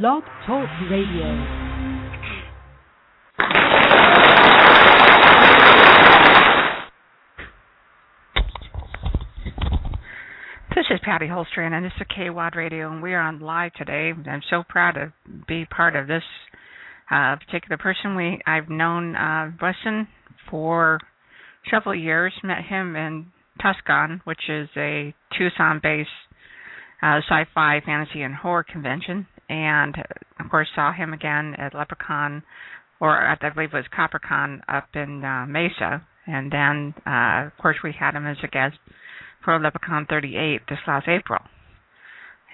Blog Talk Radio. This is Patty Holstrand, and this is KWAD Radio, and we are on live today. I'm so proud to be part of this uh, particular person. We I've known uh, Weston for several years. Met him in Tuscon, which is a Tucson-based uh, sci-fi, fantasy, and horror convention, and of course saw him again at LepreCon, or I believe it was CopperCon up in uh, Mesa, and then uh, of course we had him as a guest for LepreCon 38 this last April.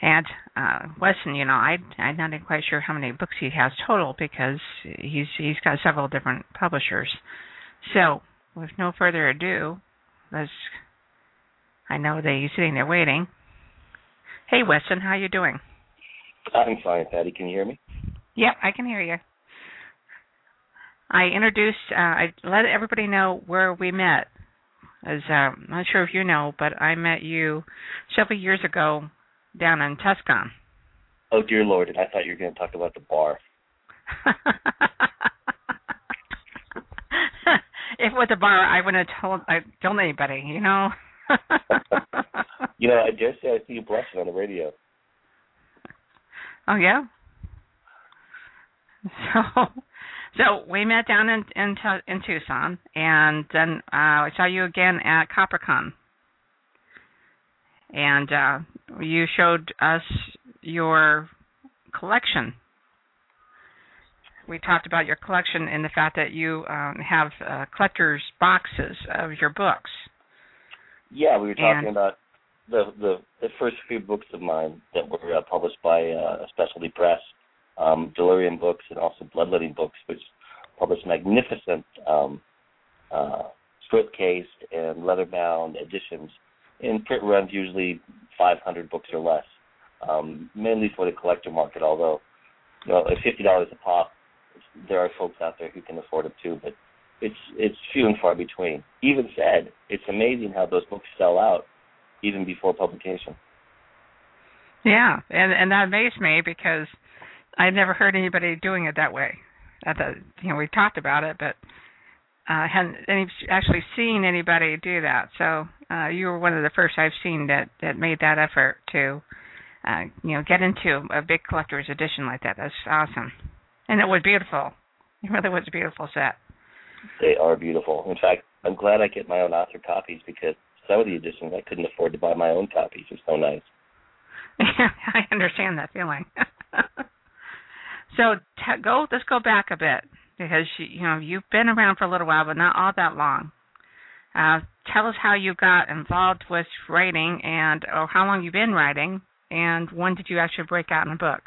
And uh Weston, you know, I I'm not quite sure how many books he has total because he's he's got several different publishers. So, with no further ado, let's I know that he's sitting there waiting. Hey Weston, how you doing? I'm fine, Patty. Can you hear me? Yep, I can hear you. I introduced uh I let everybody know where we met. As uh, I'm not sure if you know, but I met you several years ago down in Tucson. Oh dear Lord! And I thought you were going to talk about the bar. if it was a bar, I wouldn't have told I told anybody. You know. you know, I dare say I see you blushing on the radio. Oh yeah. So, so we met down in in, in Tucson, and then uh, I saw you again at CopperCon, and uh, you showed us your collection. We talked about your collection and the fact that you um, have uh, collectors' boxes of your books. Yeah, we were talking And- about the, the the first few books of mine that were uh, published by uh, a specialty press, um, Delirium Books, and also Bloodletting Books, which published magnificent um, uh, slipcased and leather-bound editions in print runs, usually 500 books or less, um, mainly for the collector market. Although, you know, at fifty dollars a pop, there are folks out there who can afford it too, but it's it's few and far between. Even said, it's amazing how those books sell out even before publication. Yeah, and and that amazed me because I'd never heard anybody doing it that way. At the you know we talked about it, but uh, hadn't any, actually seen anybody do that. So uh, you were one of the first I've seen that that made that effort to uh, you know get into a big collector's edition like that. That's awesome, and it was beautiful. It really was a beautiful set. They are beautiful. In fact, I'm glad I get my own author copies because some of the editions I couldn't afford to buy my own copies. They're so nice. I understand that feeling. so t- go. Let's go back a bit because you, you know you've been around for a little while, but not all that long. Uh, tell us how you got involved with writing, and or how long you've been writing, and when did you actually break out in a book?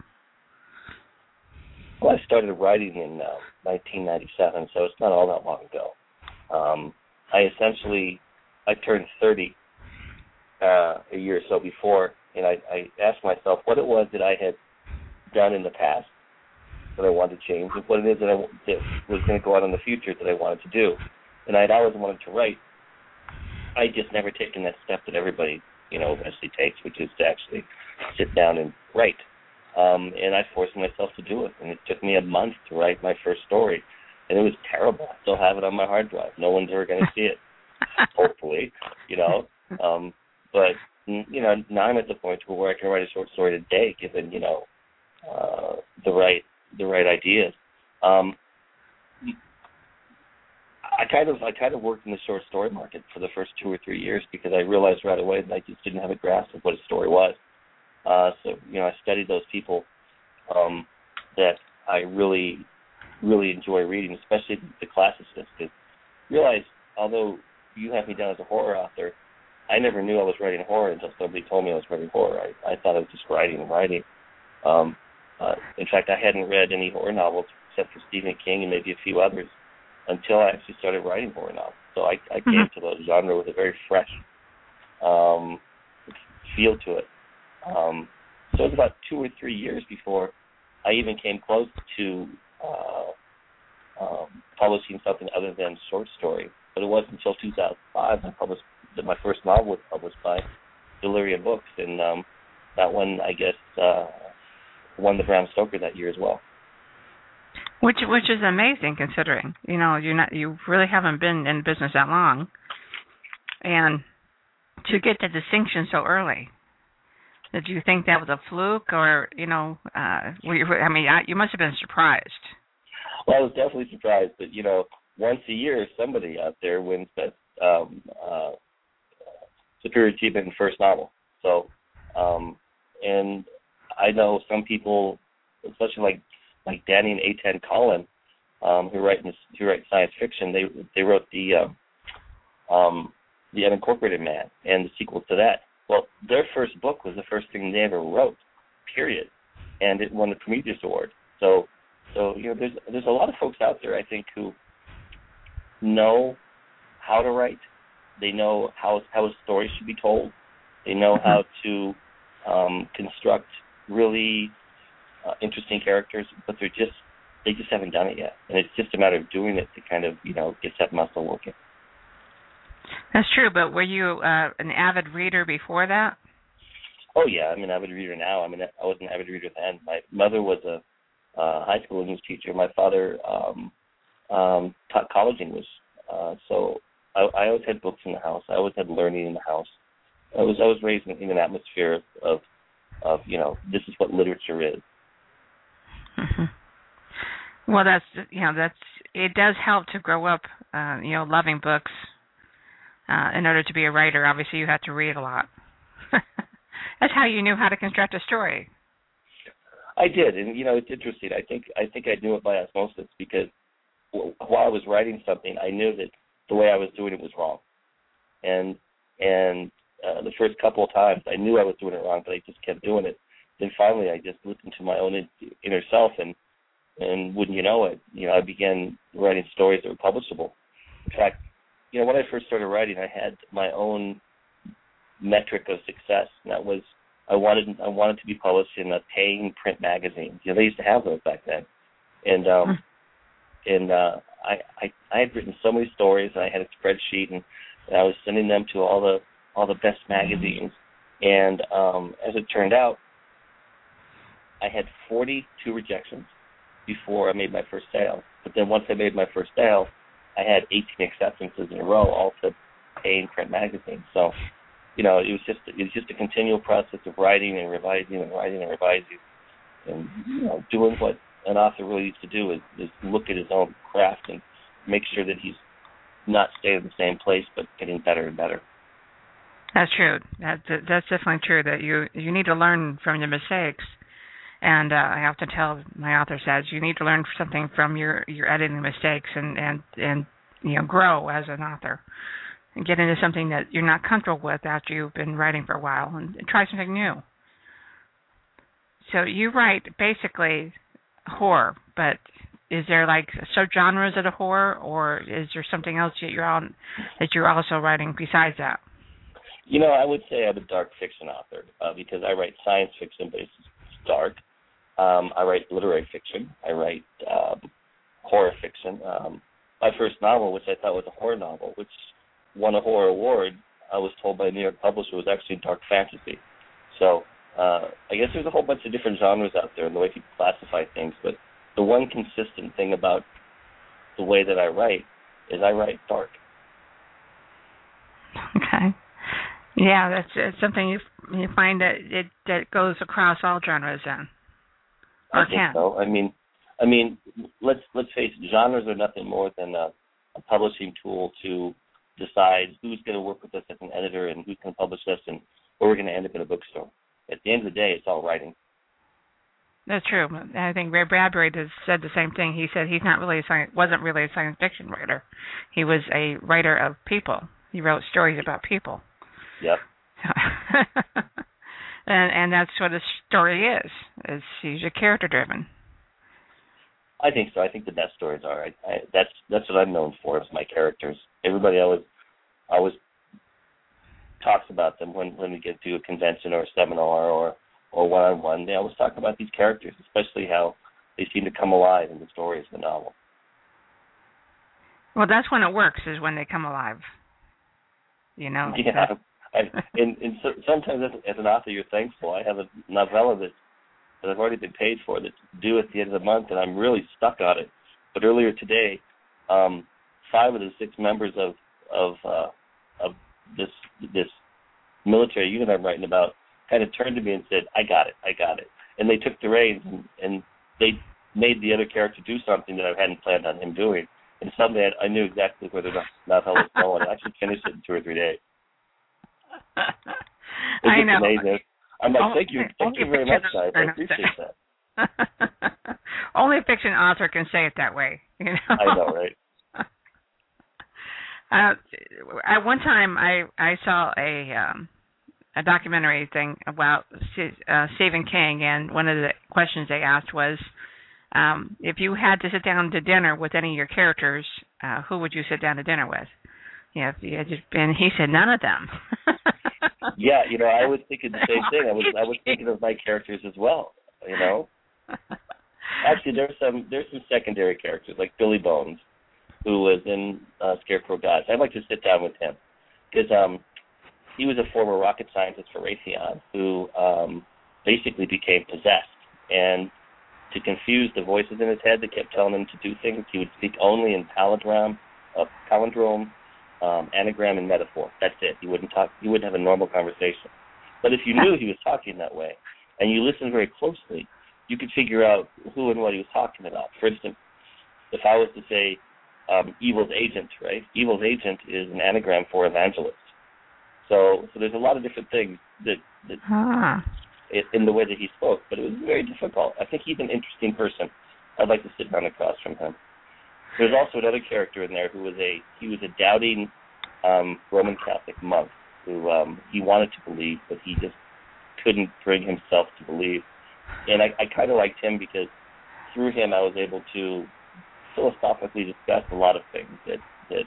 Well, I started writing in uh, 1997, so it's not all that long ago. Um, I essentially I turned 30 uh, a year or so before, and I, I asked myself what it was that I had done in the past that I wanted to change, and what it is that I that was going to go out in the future that I wanted to do. And I'd always wanted to write. I just never taken that step that everybody, you know, eventually takes, which is to actually sit down and write. Um, and I forced myself to do it, and it took me a month to write my first story, and it was terrible. I still have it on my hard drive. No one's ever going to see it, hopefully, you know. Um, but you know, now I'm at the point where I can write a short story a day, given you know uh, the right the right ideas. Um, I kind of I kind of worked in the short story market for the first two or three years because I realized right away that I just didn't have a grasp of what a story was. Uh, so you know, I studied those people um, that I really really enjoy reading, especially the classicists. Because realize, although you have me down as a horror author, I never knew I was writing horror until somebody told me I was writing horror. I, I thought I was just writing and writing. Um, uh, in fact, I hadn't read any horror novels except for Stephen King and maybe a few others until I actually started writing horror novels. So I, I came to the genre with a very fresh um, feel to it. Um, so it was about two or three years before I even came close to uh, um, publishing something other than short story. But it wasn't until 2005 I published that my first novel was published by Delirium Books, and um, that one I guess uh, won the Bram Stoker that year as well. Which which is amazing considering you know you're not you really haven't been in business that long, and to get the distinction so early. Did you think that was a fluke, or you know, uh, were you, I mean, I, you must have been surprised. Well, I was definitely surprised, but you know, once a year somebody out there wins that um, uh, superior achievement in first novel. So, um, and I know some people, especially like like Dani and Eytan Kollin, um, who write who write science fiction. They they wrote the uh, um, the Unincorporated Man and the sequel to that. Well, their first book was the first thing they ever wrote, period, and it won the Prometheus Award. So, so you know, there's there's a lot of folks out there I think who know how to write. They know how how a story should be told. They know how to um, construct really uh, interesting characters, but they're just they just haven't done it yet, and it's just a matter of doing it to kind of you know get that muscle working. That's true, but were you uh, an avid reader before that? Oh yeah, I'm an avid reader now. I mean, I was an avid reader then. My mother was a uh, high school English teacher. My father um, um, taught college English, uh, so I, I always had books in the house. I always had learning in the house. I was I was raised in, in an atmosphere of, of of you know this is what literature is. Mm-hmm. Well, that's you know that's it does help to grow up uh, you know loving books uh, in order to be a writer, obviously you had to read a lot. That's how you knew how to construct a story. I did, and you know it's interesting. I think I think I knew it by osmosis because while I was writing something, I knew that the way I was doing it was wrong, and and uh, the first couple of times I knew I was doing it wrong, but I just kept doing it. Then finally, I just listened to my own inner self, and and wouldn't you know it, you know I began writing stories that were publishable. In fact, you know, when I first started writing, I had my own metric of success, and that was I wanted I wanted to be published in a paying print magazine. You know, they used to have those back then, and um. And uh, I, I I had written so many stories, and I had a spreadsheet, and, and I was sending them to all the all the best magazines, and um, as it turned out, I had 42 rejections before I made my first sale. But then once I made my first sale, I had 18 acceptances in a row, all to paying print magazines. So, you know, it was just it was just a continual process of writing and revising and writing and revising, and you know, doing what an author really needs to do is, is look at his own craft and make sure that he's not staying in the same place, but getting better and better. That's true. That, that's definitely true. That you you need to learn from your mistakes and uh, I often tell my authors that you need to learn something from your your editing mistakes and and and you know grow as an author and get into something that you're not comfortable with after you've been writing for a while and, and try something new. So you write basically horror, but is there like subgenres of the horror, or is there something else that you're on that you're also writing besides that? You know, I would say I'm a dark fiction author uh, because I write science fiction, but it's dark. Um, I write literary fiction. I write uh, horror fiction. Um, my first novel, which I thought was a horror novel, which won a horror award, I was told by a New York publisher was actually dark fantasy. So uh, I guess there's a whole bunch of different genres out there and the way people classify things, but the one consistent thing about the way that I write is I write dark. Okay. Yeah, that's it's something you you find that it that goes across all genres then. I think so. I mean, I mean, let's let's face it. Genres are nothing more than a, a publishing tool to decide who's going to work with us as an editor and who's going to publish us and where we're going to end up in a bookstore. At the end of the day, it's all writing. That's true. I think Ray Bradbury has said the same thing. He said he's not really a science, wasn't really a science fiction writer. He was a writer of people. He wrote stories about people. Yep. and and that's what a story is. Is he's a character driven. I think so. I think the best stories are. I, I, that's that's what I'm known for is my characters. Everybody always always talks about them when when we get to a convention or a seminar or or one on one. They always talk about these characters, especially how they seem to come alive in the stories of the novel. Well, that's when it works. Is when they come alive. You know. Yeah. and, and, and so, sometimes as, as an author, you're thankful. I have a novella that that I've already been paid for that's due at the end of the month, and I'm really stuck on it. But earlier today, um, five of the six members of of uh, of this this military unit I'm writing about kind of turned to me and said, "I got it, I got it," and they took the reins and, and they made the other character do something that I hadn't planned on him doing. And suddenly I, I knew exactly where the novel was going. I actually finished it in two or three days. It's I know. amazing. I'm like, Only- thank you, thank you very much, guys. I appreciate that. that. Only a fiction author can say it that way. You know. I know, right? Uh, at one time, I I saw a um, a documentary thing about uh, Stephen King, and one of the questions they asked was, um, if you had to sit down to dinner with any of your characters, uh, who would you sit down to dinner with? Yeah, if you had just, and he said none of them. Yeah, you know, I was thinking the same thing. I was I was thinking of my characters as well. You know, actually, there's some there's some secondary characters like Billy Bones, who was in uh, Scarecrow Gods. I'd like to sit down with him because um, he was a former rocket scientist for Raytheon who um, basically became possessed. And to confuse the voices in his head that kept telling him to do things, he would speak only in palindrome, uh, palindrome, um, anagram, and metaphor. That's it. He wouldn't talk. He wouldn't have a normal conversation. But if you knew he was talking that way, and you listened very closely, you could figure out who and what he was talking about. For instance, if I was to say um, evil's agent, right? Evil's agent is an anagram for evangelist. So, so there's a lot of different things that, that ah. i- in the way that he spoke, but it was very difficult. I think he's an interesting person. I'd like to sit down across from him. There's also another character in there who was a he was a doubting um, Roman Catholic monk who um, he wanted to believe, but he just couldn't bring himself to believe. And I, I kind of liked him because through him I was able to philosophically discuss a lot of things that that,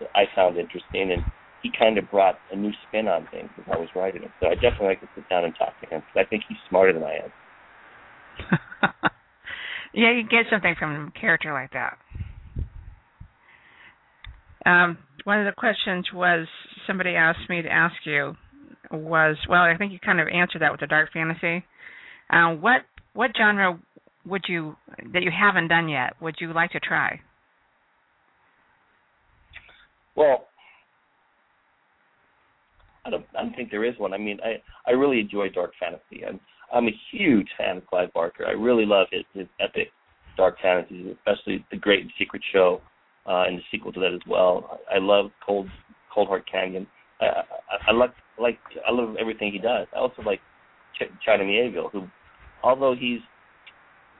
that I found interesting, and he kind of brought a new spin on things as I was writing it. So I definitely like to sit down and talk to him because I think he's smarter than I am. yeah, you get something from a character like that. Um, one of the questions was somebody asked me to ask you was well, I think you kind of answered that with the dark fantasy. Uh, what what genre would you that you haven't done yet would you like to try? Well, I don't, I don't think there is one. I mean, I I really enjoy dark fantasy. I'm I'm a huge fan of Clive Barker. I really love his his epic dark fantasies, especially the Great and Secret Show, uh, and the sequel to that as well. I love Cold Cold Heart Canyon. I I, I like like I love everything he does. I also like Ch- China Mieville, who, although he's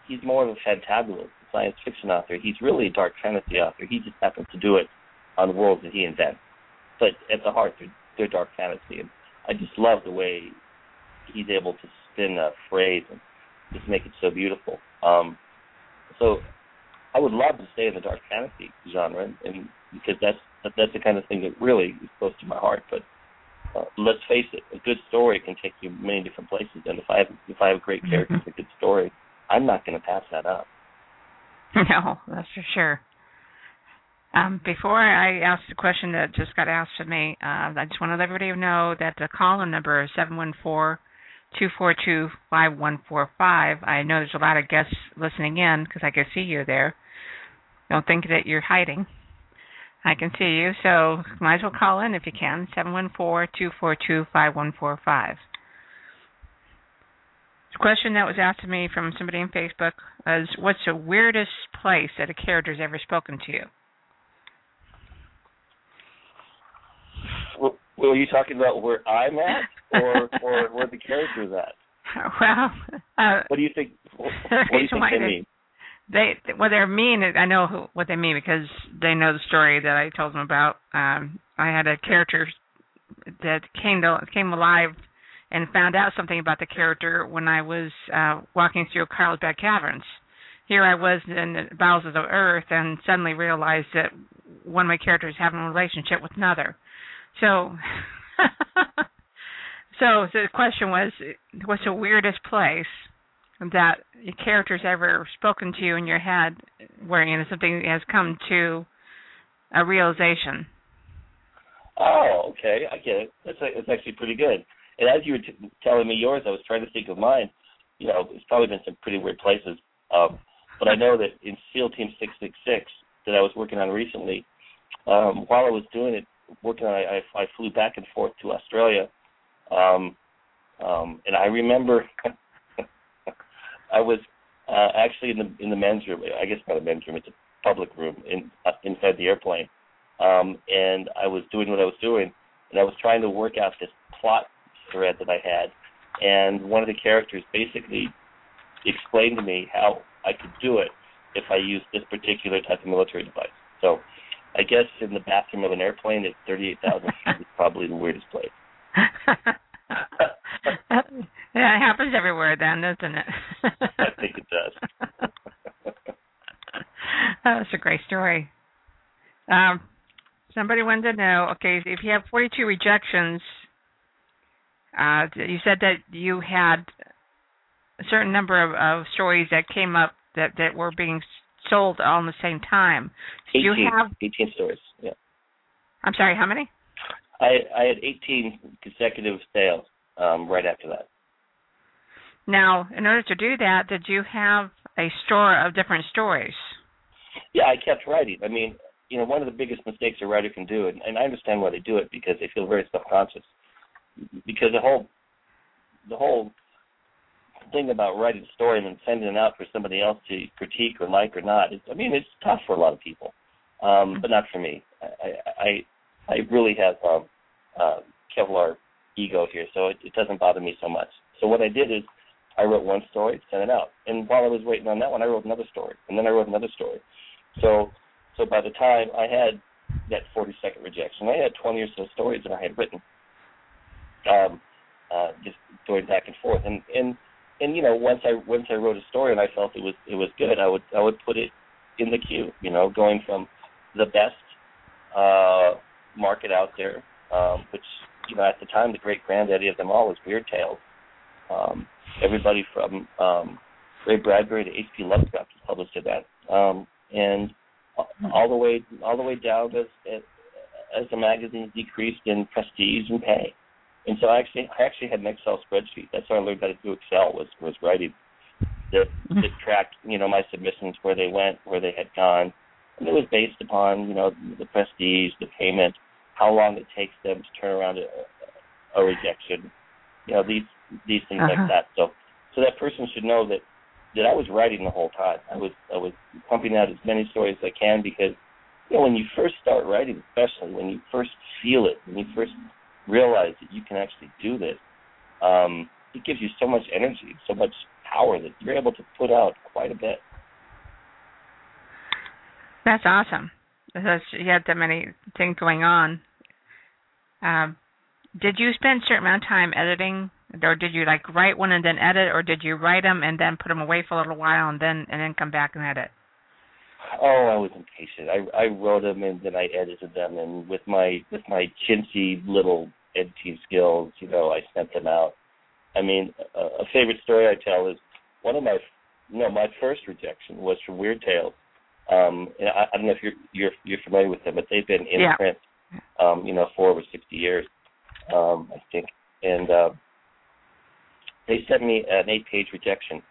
he's more of a fantabulous science fiction author, he's really a dark fantasy author. He just happens to do it on worlds that he invents. But at the heart, they're, they're dark fantasy, and I just love the way he's able to spin a phrase and just make it so beautiful. Um, so I would love to stay in the dark fantasy genre, and, and because that's that's the kind of thing that really is close to my heart. But uh, let's face it, a good story can take you many different places, and if I have if I have great characters, a good story, I'm not going to pass that up. No, that's for sure. Um, before I ask the question that just got asked of me, uh, I just want to let everybody know that the call-in number is seven one four two four two five one four five. I know there's a lot of guests listening in because I can see you there. Don't think that you're hiding. I can see you, so might as well call in if you can. Seven one four two four two five one four five. The question that was asked to me from somebody on Facebook was, "What's the weirdest place that a character's ever spoken to you?" Well, were you talking about where I'm at, or or where the character's at? Well, uh, What do you think? What, what do you think they mean? they what they mean I know who, what they mean because they know the story that I told them about. Um, I had a character that came to came alive and found out something about the character when I was uh walking through Carlsbad Caverns. Here I was in the bowels of the earth and suddenly realized that one of my characters is having a relationship with another. So so the question was what's the weirdest place that your character's ever spoken to you in your head where you know something has come to a realization. Oh, okay, I get it. That's actually pretty good. And as you were t- telling me yours, I was trying to think of mine. you know, it's probably been some pretty weird places. Um, but I know that in SEAL Team 666 that I was working on recently, um, while I was doing it, working on it, I, I flew back and forth to Australia. Um, um, and I remember I was uh, actually in the in the men's room. I guess not a men's room; it's a public room in uh, inside the airplane. Um, and I was doing what I was doing, and I was trying to work out this plot thread that I had. And one of the characters basically explained to me how I could do it if I used this particular type of military device. So I guess in the bathroom of an airplane at 38,000 feet is probably the weirdest place. yeah, it happens everywhere then, doesn't it? I think it does. That's a great story. Um, somebody wanted to know, okay, if you have 42 rejections, uh, you said that you had a certain number of, of stories that came up that, that were being sold all in the same time. Do 18, you have 18 stories, yeah. I'm sorry, how many? I I had 18 consecutive sales um, right after that. Now, in order to do that, did you have a store of different stories? Yeah, I kept writing. I mean, you know, one of the biggest mistakes a writer can do, and, and I understand why they do it because they feel very self-conscious. Because the whole the whole thing about writing a story and then sending it out for somebody else to critique or like or not, it's, I mean, it's tough for a lot of people, um, but not for me. I I, I really have um, uh, Kevlar ego here, so it, it doesn't bother me so much. So what I did is I wrote one story, sent it out, and while I was waiting on that one, I wrote another story, and then I wrote another story. So so by the time I had that 40 second rejection, I had 20 or so stories that I had written, um, uh, just going back and forth, and and and you know once I once I wrote a story and I felt it was it was good, I would I would put it in the queue, you know, going from the best uh, market out there, um, which you know at the time the great granddaddy of them all was Weird Tales. Um, everybody from um, Ray Bradbury to H.P. Lovecraft was published in that, um, and all the way all the way down as as the magazine decreased in prestige and pay. And so I actually I actually had an Excel spreadsheet. That's how I learned how to do Excel was was writing that Mm-hmm. that tracked you know my submissions where they went where they had gone, and it was based upon you know the prestige, the payment, how long it takes them to turn around a, a rejection, you know these these things Uh-huh. like that. So so that person should know that that I was writing the whole time. I was I was pumping out as many stories as I can because you know when you first start writing, especially when you first feel it, when you first realize that you can actually do this, um, it gives you so much energy, so much power that you're able to put out quite a bit. That's awesome. Because you had that many things going on. Um, did you spend a certain amount of time editing, or did you like write one and then edit, or did you write them and then put them away for a little while and then and then come back and edit? Oh, I was impatient. I I wrote them and then I edited them, and with my with my chintzy little editing skills, you know, I sent them out. I mean, a, a favorite story I tell is one of my no, my first rejection was from Weird Tales. Um, and I, I don't know if you're you're you're familiar with them, but they've been in Yeah. print, um, you know, for over sixty years, um, I think. And uh, they sent me an eight-page rejection.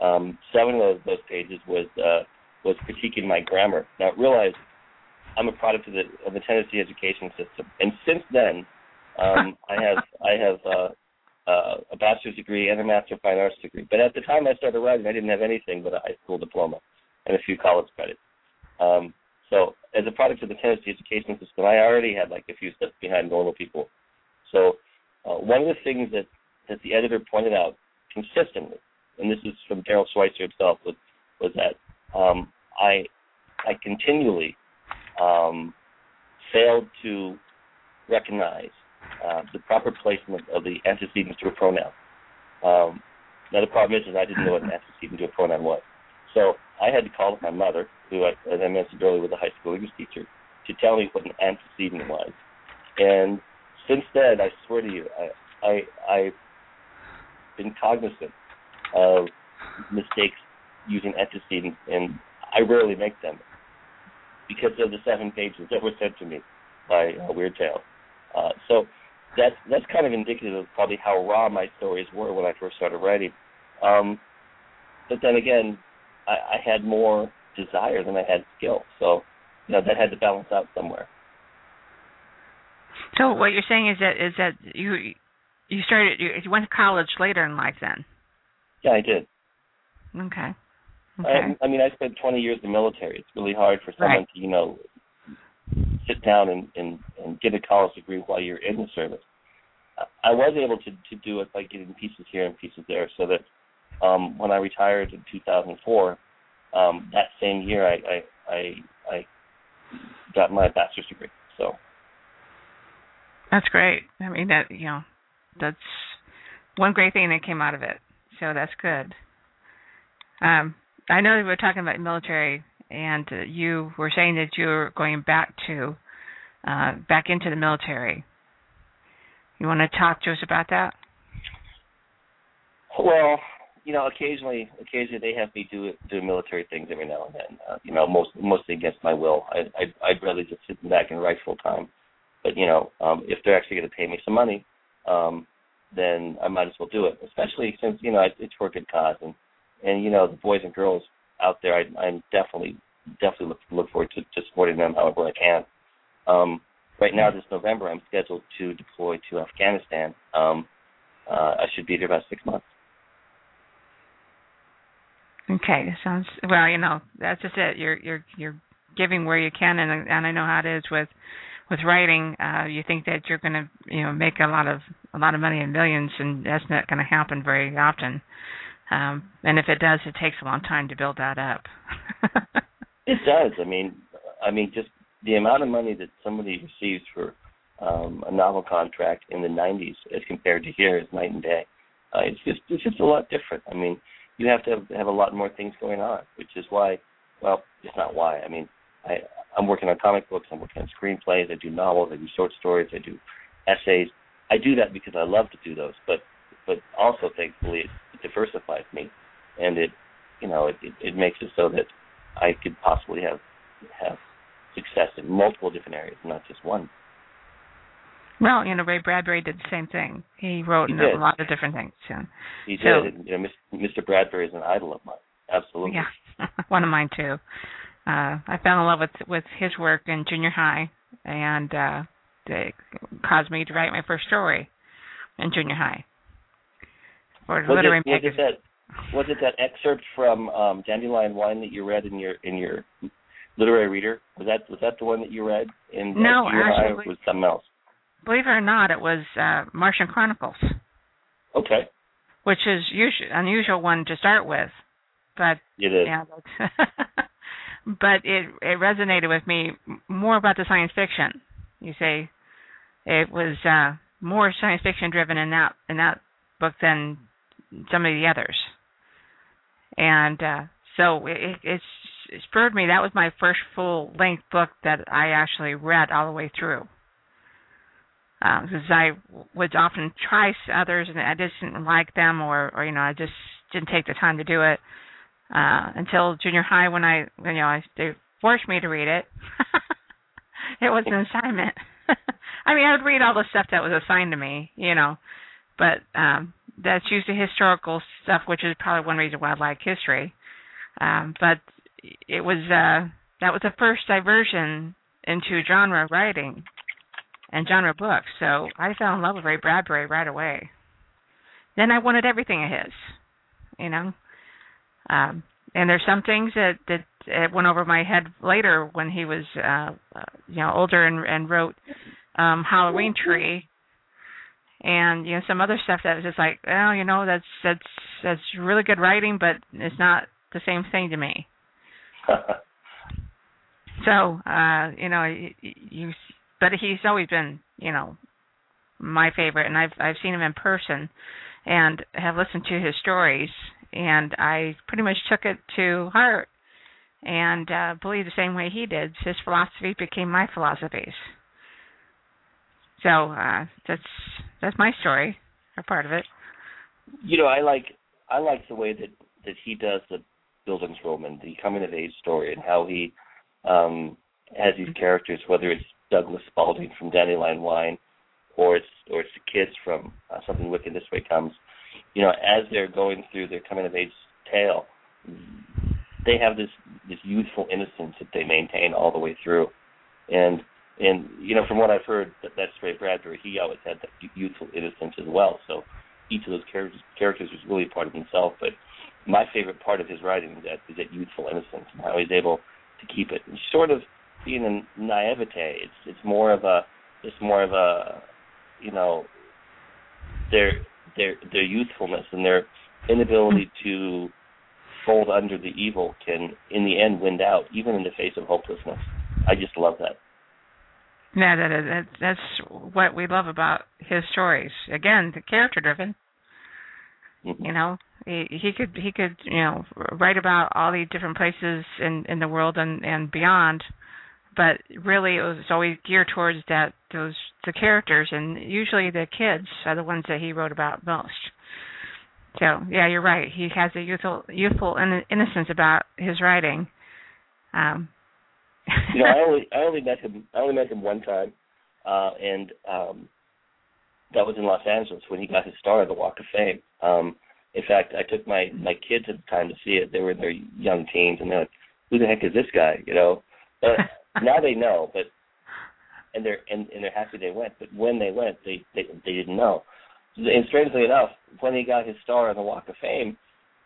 Um, seven of those pages was uh, was critiquing my grammar. Now realize I'm a product of the of the Tennessee education system, and since then, um, I have I have uh, uh, a bachelor's degree and a master of fine arts degree. But at the time I started writing, I didn't have anything but a high school diploma and a few college credits. Um, so as a product of the Tennessee education system, I already had like a few steps behind normal people. So uh, one of the things that that the editor pointed out consistently, and this is from Darrell Schweitzer himself, was was that um, I I continually um, failed to recognize uh, the proper placement of the antecedent to a pronoun. Um, now the problem is, is I didn't know what an antecedent to a pronoun was, so I had to call up my mother, who, I, as I mentioned earlier, was a high school English teacher, to tell me what an antecedent was. And since then, I swear to you, I, I I've been cognizant of mistakes using antecedents, and I rarely make them because of the seven pages that were sent to me by uh, Weird Tale. Uh, so that's that's kind of indicative of probably how raw my stories were when I first started writing. Um, but then again, I, I had more desire than I had skill. So, you know, that had to balance out somewhere. So what you're saying is that is that you you started you, you went to college later in life then? Yeah, I did. Okay. Okay. I, I mean, I spent 20 years in the military. It's really hard for someone Right. to, you know, sit down and, and and get a college degree while you're in the service. I- I was able to to do it by getting pieces here and pieces there, so that um, when I retired in 2004, um, that same year I I I, I got my bachelor's degree. So That's great. I mean that you know that's one great thing that came out of it. So that's good. Um, I know we were talking about military, and uh, you were saying that you were going back to uh, back into the military. You want to talk to us about that? Well, you know, occasionally, occasionally they have me do do military things every now and then. Uh, you know, most mostly against my will. I, I I'd rather just sit back and write full time. But you know, um, if they're actually going to pay me some money, um, then I might as well do it. Especially since you know it, it's for a good cause, and and you know the boys and girls out there, I, I'm definitely definitely look look forward to, to supporting them however I can. Um, right now, this November, I'm scheduled to deploy to Afghanistan. Um, uh, I should be there about six months. Okay, sounds well. You know, that's just it. You're you're you're giving where you can, and and I know how it is with with writing. Uh, you think that you're going to you know make a lot of a lot of money in millions, and that's not going to happen very often. Um, and if it does, it takes a long time to build that up. It does. I mean, I mean, just the amount of money that somebody receives for um, a novel contract in the '90s as compared to here is night and day. Uh, it's just it's just a lot different. I mean, you have to have, have a lot more things going on, which is why. Well, it's not why. I mean, I I'm working on comic books. I'm working on screenplays. I do novels. I do short stories. I do essays. I do that because I love to do those, but but also thankfully it, it diversifies me, and it you know it, it it makes it so that I could possibly have have success in multiple different areas, not just one. well, you know, Ray Bradbury did the same thing. He wrote He a lot of different things. So, He So- did. You know, Mr. Bradbury is an idol of mine. Absolutely. yeah, one of mine too. Uh, I fell in love with with his work in junior high, and uh, it caused me to write my first story in junior high for Was literary it, was it that was it that excerpt from um, Dandelion Wine that you read in your in your literary reader? Was that was that the one that you read in No, actually- was something else? Believe it or not, it was uh, Martian Chronicles, Okay, which is usual, unusual one to start with, but it is. yeah, but it it resonated with me more about the science fiction. You say it was uh, more science fiction driven in that in that book than some of the others, and uh, so it, it, it spurred me. That was my first full length book that I actually read all the way through. Because I would often try others and I just didn't like them, or or you know I just didn't take the time to do it uh until junior high when I you know I they forced me to read it. it was an assignment. I mean, I would read all the stuff that was assigned to me, you know, but um that's usually historical stuff, which is probably one reason why I like history. Um but it was uh that was the first diversion into genre writing and genre books. So I fell in love with Ray Bradbury right away. Then I wanted everything of his, you know. Um, and there's some things that that uh, went over my head later when he was, uh, uh, you know, older and and wrote um, Halloween Tree, and you know some other stuff that was just like, well, you know, that's that's that's really good writing, but it's not the same thing to me. So, uh, you know, you, you but he's always been, you know, my favorite, and I've I've seen him in person, and have listened to his stories, and I pretty much took it to heart, and uh, believe the same way he did. His philosophy became my philosophies. So uh, that's that's my story, or part of it. you know, I like I like the way that that he does the Bildungsroman, the coming of age story, and how he um has these characters, whether it's Douglas Spaulding from Dandelion Wine, or it's or it's the kids from uh, Something Wicked This Way Comes. you know, as they're going through their coming of age tale, they have this this youthful innocence that they maintain all the way through, and and you know, from what I've heard, that that's Ray Bradbury. He always had that youthful innocence as well. So each of those characters characters was really part of himself. But my favorite part of his writing is that is that youthful innocence and how he's able to keep it sort of being a naivete. It's it's more of a it's more of a you know their their their youthfulness and their inability to fold under the evil can in the end win out even in the face of hopelessness. I just love that. Yeah, that, that that's what we love about his stories. Again, the character driven. You know, he, he could he could you know write about all the different places in in the world and and beyond, but really it was always geared towards that those the characters and usually the kids are the ones that he wrote about most. So yeah, you're right. He has a youthful youthful innocence about his writing. Um, you know, I only I only met him I only met him one time, uh, and um, that was in Los Angeles when he got his star at the Walk of Fame. Um, in fact, I took my my kids at the time to see it. They were in their young teens, and they're like, "Who the heck is this guy?" You know. But now they know, but and they're and, and they're happy they went. But when they went, they they they didn't know. And strangely enough, when he got his star on the Walk of Fame,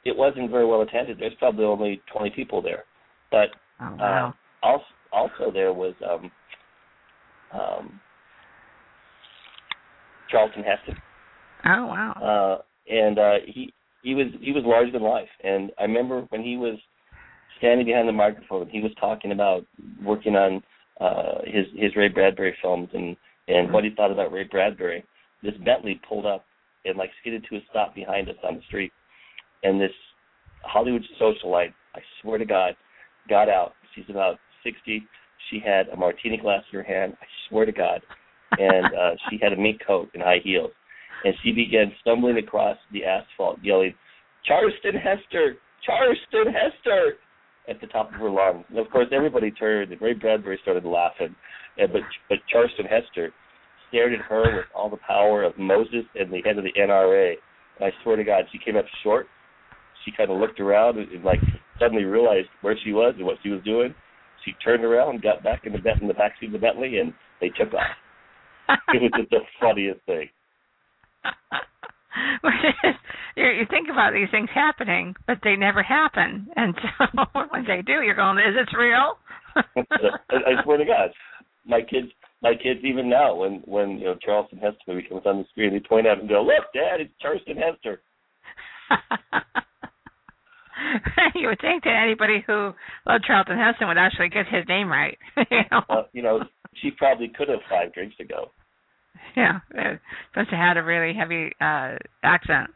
it wasn't very well attended. There's probably only 20 people there, but oh, wow. Also also there was um, um, Charlton Heston. Oh wow! Uh, and uh, he he was he was larger than life. And I remember when he was standing behind the microphone, he was talking about working on uh, his his Ray Bradbury films and and mm-hmm. what he thought about Ray Bradbury. This Bentley pulled up and like skidded to a stop behind us on the street, and this Hollywood socialite, I swear to God, got out. She's about 60. She had a martini glass in her hand. I swear to God, and uh, she had a mink coat and high heels, and she began stumbling across the asphalt, yelling, "Charleston Hester, Charleston Hester!" at the top of her lungs. And of course, everybody turned, and Ray Bradbury started laughing. And, but but Charleston Hester stared at her with all the power of Moses and the head of the NRA. And I swear to God, she came up short. She kind of looked around and, and like suddenly realized where she was and what she was doing. She turned around, got back in the in the backseat of the Bentley, and they took off. it was just the funniest thing. you, you think about these things happening, but they never happen, and so when they do, you're going, "Is it real?" I, I swear to God, my kids, my kids, even now, when when you know Charleston Hester movie comes on the screen, they point at it and go, "Look, Dad, it's Charleston Hester." you would think that anybody who loved Charlton Heston would actually get his name right. you know, uh, you know, she probably could have five drinks ago. Yeah, must have had a really heavy uh accent.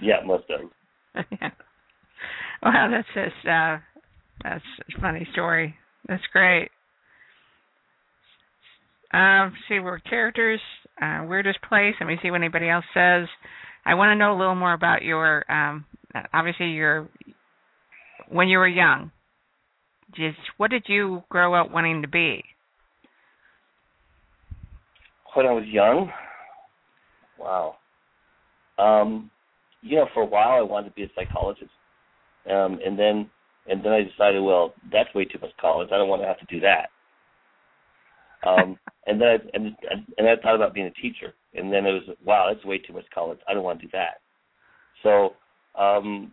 Yeah, must have. yeah. Wow, that's just uh that's a funny story. That's great. Um, see, we're characters. Uh, weirdest place. Let me see what anybody else says. I want to know a little more about your um, obviously you're when you were young. Just what did you grow up wanting to be? When I was young, wow. Um, you know, for a while I wanted to be a psychologist, um, and then and then I decided, well, that's way too much college. I don't want to have to do that. Um, and then I, and and I thought about being a teacher, and then it was wow, that's way too much college. I don't want to do that. So um,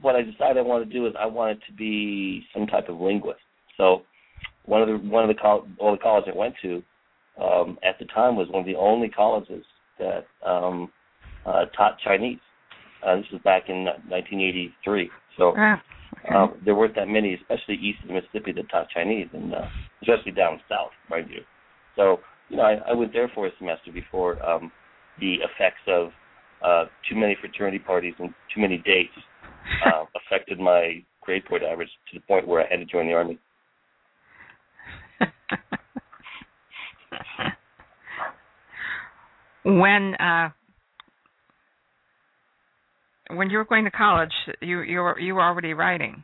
what I decided I wanted to do is I wanted to be some type of linguist. So one of the one of the col- well, the colleges I went to um, at the time was one of the only colleges that um, uh, taught Chinese. Uh, this was back in 1983. So ah, okay. um, there weren't that many, especially east of the Mississippi, that taught Chinese, and uh, especially down south, mind you. So you know, I, I went there for a semester before um, the effects of uh, too many fraternity parties and too many dates uh, affected my grade point average to the point where I had to join the army. when uh, when you were going to college, you you were you were already writing.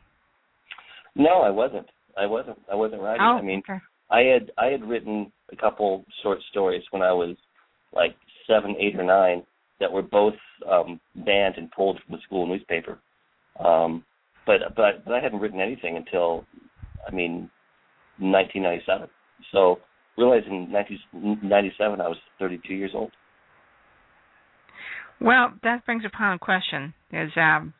No, I wasn't. I wasn't. I wasn't writing. Oh, I mean, okay. I had I had written a couple short stories when I was like seven, eight, or nine, that were both um, banned and pulled from the school newspaper. Um, but but but I hadn't written anything until I mean 1997. So realizing 1997 I was 32 years old. Well, that brings upon a question. Is um,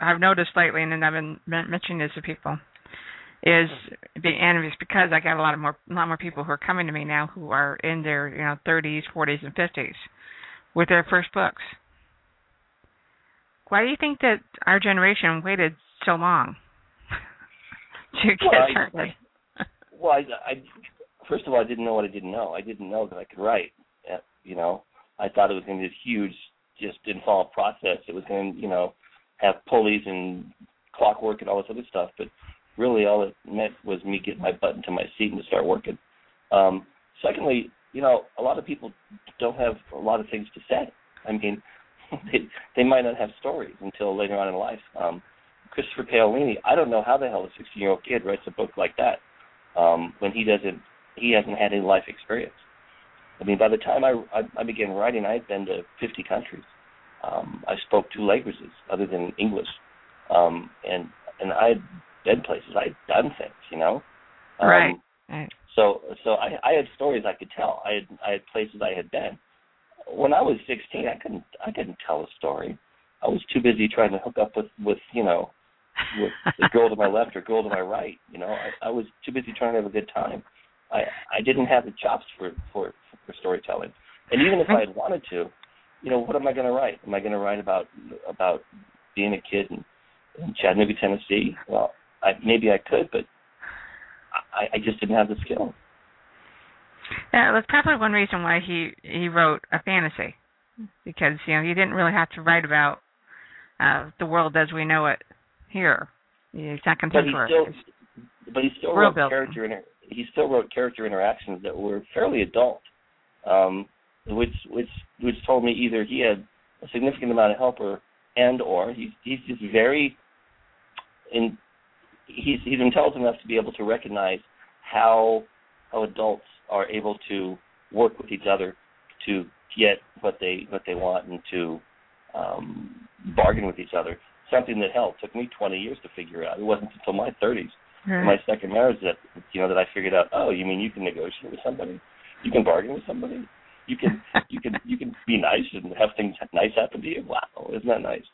I've noticed lately, and I've been mentioning this to people, is and it's because I got a lot of more a lot more people who are coming to me now who are in their you know 30s, 40s, and 50s with their first books. Why do you think that our generation waited so long to get well, started? I, well, I, I first of all, I didn't know what I didn't know. I didn't know that I could write. Uh, you know, I thought it was going to be this huge, just involved process. It was going to, you know, have pulleys and clockwork and all this other stuff. But really, all it meant was me getting my butt into my seat and to start working. Um, secondly, you know, a lot of people don't have a lot of things to say. I mean, they they might not have stories until later on in life. Um, Christopher Paolini, I don't know how the hell a 16 year old kid writes a book like that um, when he doesn't he hasn't had any life experience. I mean, by the time I, I, I began writing, I had been to 50 countries. Um, I spoke two languages other than English, um, and and I had been places. I had done things, you know. Um, right. right. So so I, I had stories I could tell. I had I had places I had been. When I was 16, I couldn't I couldn't tell a story. I was too busy trying to hook up with with you know with the girl to my left or girl to my right. You know, I, I was too busy trying to have a good time. I I didn't have the chops for for for storytelling. And even if I had wanted to, you know, what am I going to write? Am I going to write about about being a kid in, in Chattanooga, Tennessee? Well, I, maybe I could, but I, I just didn't have the skill. Yeah, that's probably one reason why he he wrote a fantasy, because you know he didn't really have to write about uh the world as we know it here. He's not contemporary. But he still, but he still wrote character inter- he still wrote character interactions that were fairly adult, um, which which which told me either he had a significant amount of help or and or he's he's just very in he's he's intelligent enough to be able to recognize how how adults are able to work with each other to get what they what they want and to um, bargain with each other. Something that hell took me 20 years to figure out. It wasn't until my 30s, right. my second marriage, that you know that I figured out. Oh, you mean you can negotiate with somebody? You can bargain with somebody? You can you can you can be nice and have things nice happen to you. Wow, isn't that nice?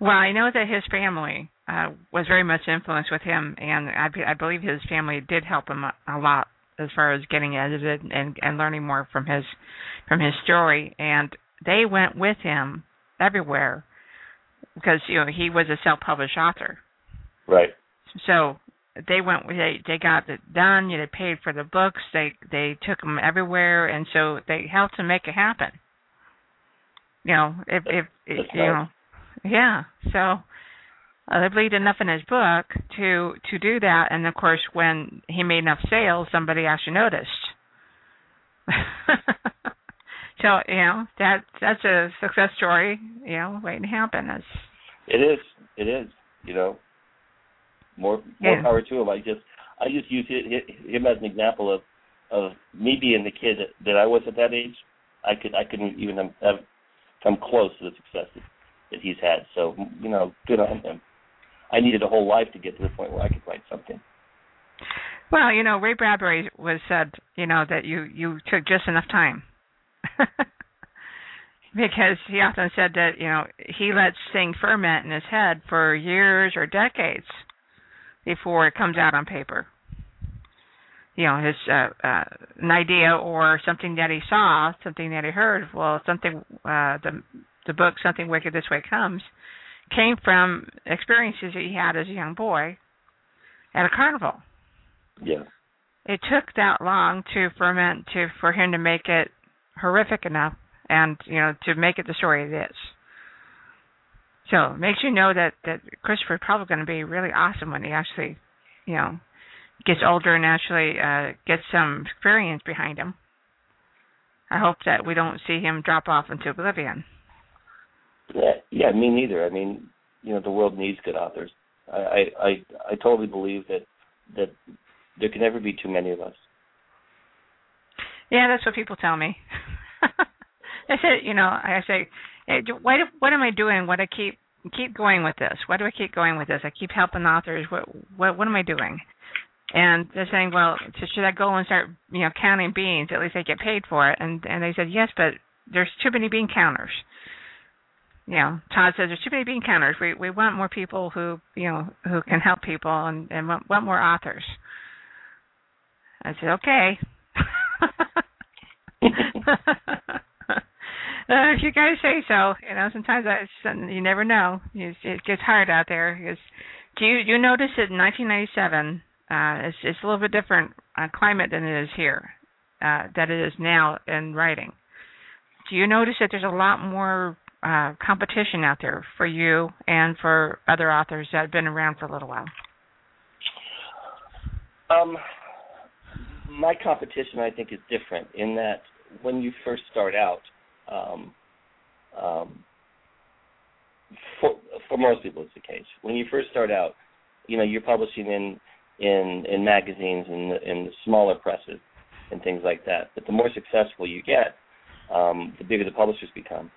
Well, I know that his family uh, was very much influenced with him, and I, I believe his family did help him a, a lot as far as getting edited and, and learning more from his from his story. And they went with him everywhere because you know he was a self-published author. Right. So they went they they got it done. You know, they paid for the books. They they took him everywhere, and so they helped him make it happen. You know, if if, if you know yeah. So uh, they believed enough in his book to to do that, and of course, when he made enough sales, somebody actually noticed. so you know that that's a success story. You know, waiting to happen. It's, it is. It is. You know, more more yeah. power to him. I just I just use him as an example of of me being the kid that, that I was at that age. I could I couldn't even have, have come close to the success that he's had. So you know, good on him. I needed a whole life to get to the point where I could write something. Well, you know, Ray Bradbury was said, you know, that you you took just enough time. because he often said that, you know, he lets things ferment in his head for years or decades before it comes out on paper. You know, his uh, uh an idea or something that he saw, something that he heard, well, something uh the the book Something Wicked This Way Comes came from experiences that he had as a young boy at a carnival. Yeah. It took that long to ferment to for him to make it horrific enough and you know to make it the story it is. So it makes you know that that Christopher's probably going to be really awesome when he actually, you know, gets older and actually uh, gets some experience behind him. I hope that we don't see him drop off into oblivion. Yeah, yeah, me neither. I mean, you know, the world needs good authors. I, I, I, totally believe that that there can never be too many of us. Yeah, that's what people tell me. I said, you know, I say, hey, do, what am I doing? What I keep keep going with this? Why do I keep going with this? I keep helping authors. What what what am I doing? And they're saying, well, should I go and start, you know, counting beans? At least I get paid for it. And and they said, yes, but there's too many bean counters. You know, Todd says there's too many bean counters. We we want more people who you know who can help people and and want, want more authors. I said, okay. uh, if you guys say so, you know, sometimes I, you never know. It, it gets hard out there. Because do you you notice that in 1997, uh, it's it's a little bit different uh, climate than it is here, uh, that it is now in writing. Do you notice that there's a lot more uh, competition out there for you and for other authors that have been around for a little while? Um, my competition, I think, is different in that when you first start out, um, um, for for most people, it's the case. When you first start out, you know, you're publishing in in in magazines and in, smaller presses and things like that. But the more successful you get, um, the bigger the publishers become,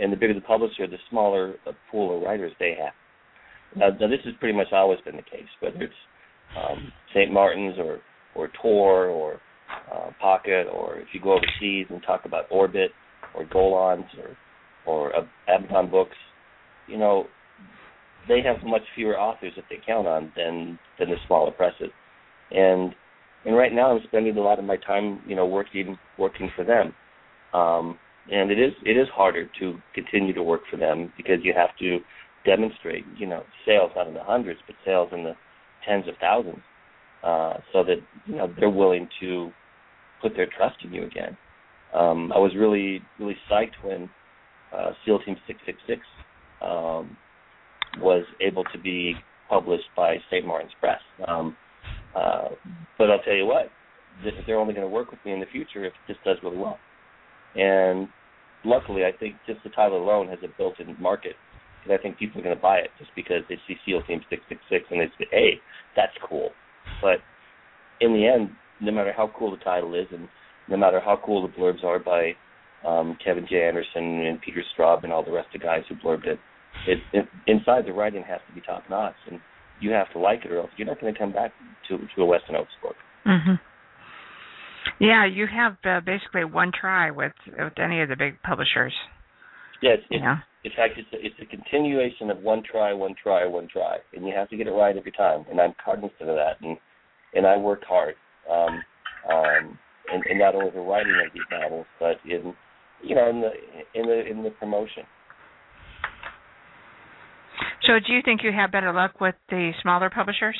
and the bigger the publisher, the smaller the pool of writers they have. Now, now this has pretty much always been the case, whether it's um, St. Martin's or or Tor or uh, Pocket, or if you go overseas and talk about Orbit or Gollancz or or uh, Abaddon Books, you know, they have much fewer authors that they count on than than the smaller presses. And and right now I'm spending a lot of my time, you know, working working for them. Um, and it is it is harder to continue to work for them because you have to demonstrate, you know, sales not in the hundreds, but sales in the tens of thousands, uh, so that you know they're willing to put their trust in you again. Um, I was really really psyched when uh, SEAL Team 666 um, was able to be published by St. Martin's Press. Um, uh, but I'll tell you what, they're only going to work with me in the future if this does really well. And luckily, I think just the title alone has a built-in market. And I think people are going to buy it just because they see SEAL Team 666 and they say, hey, that's cool. But in the end, no matter how cool the title is and no matter how cool the blurbs are by um, Kevin J. Anderson and Peter Straub and all the rest of the guys who blurbed it, it, it inside the writing has to be top notch, and you have to like it, or else you're not going to come back to to a Weston Ochse book. Mm-hmm. Yeah, you have uh, basically one try with with any of the big publishers. Yes, yeah, yeah. in fact, it's a, it's a continuation of one try, one try, one try, and you have to get it right every time. And I'm cognizant of that, and and I work hard, um, um, in, in not only the writing of these novels, but in you know in the in the in the promotion. So, do you think you have better luck with the smaller publishers?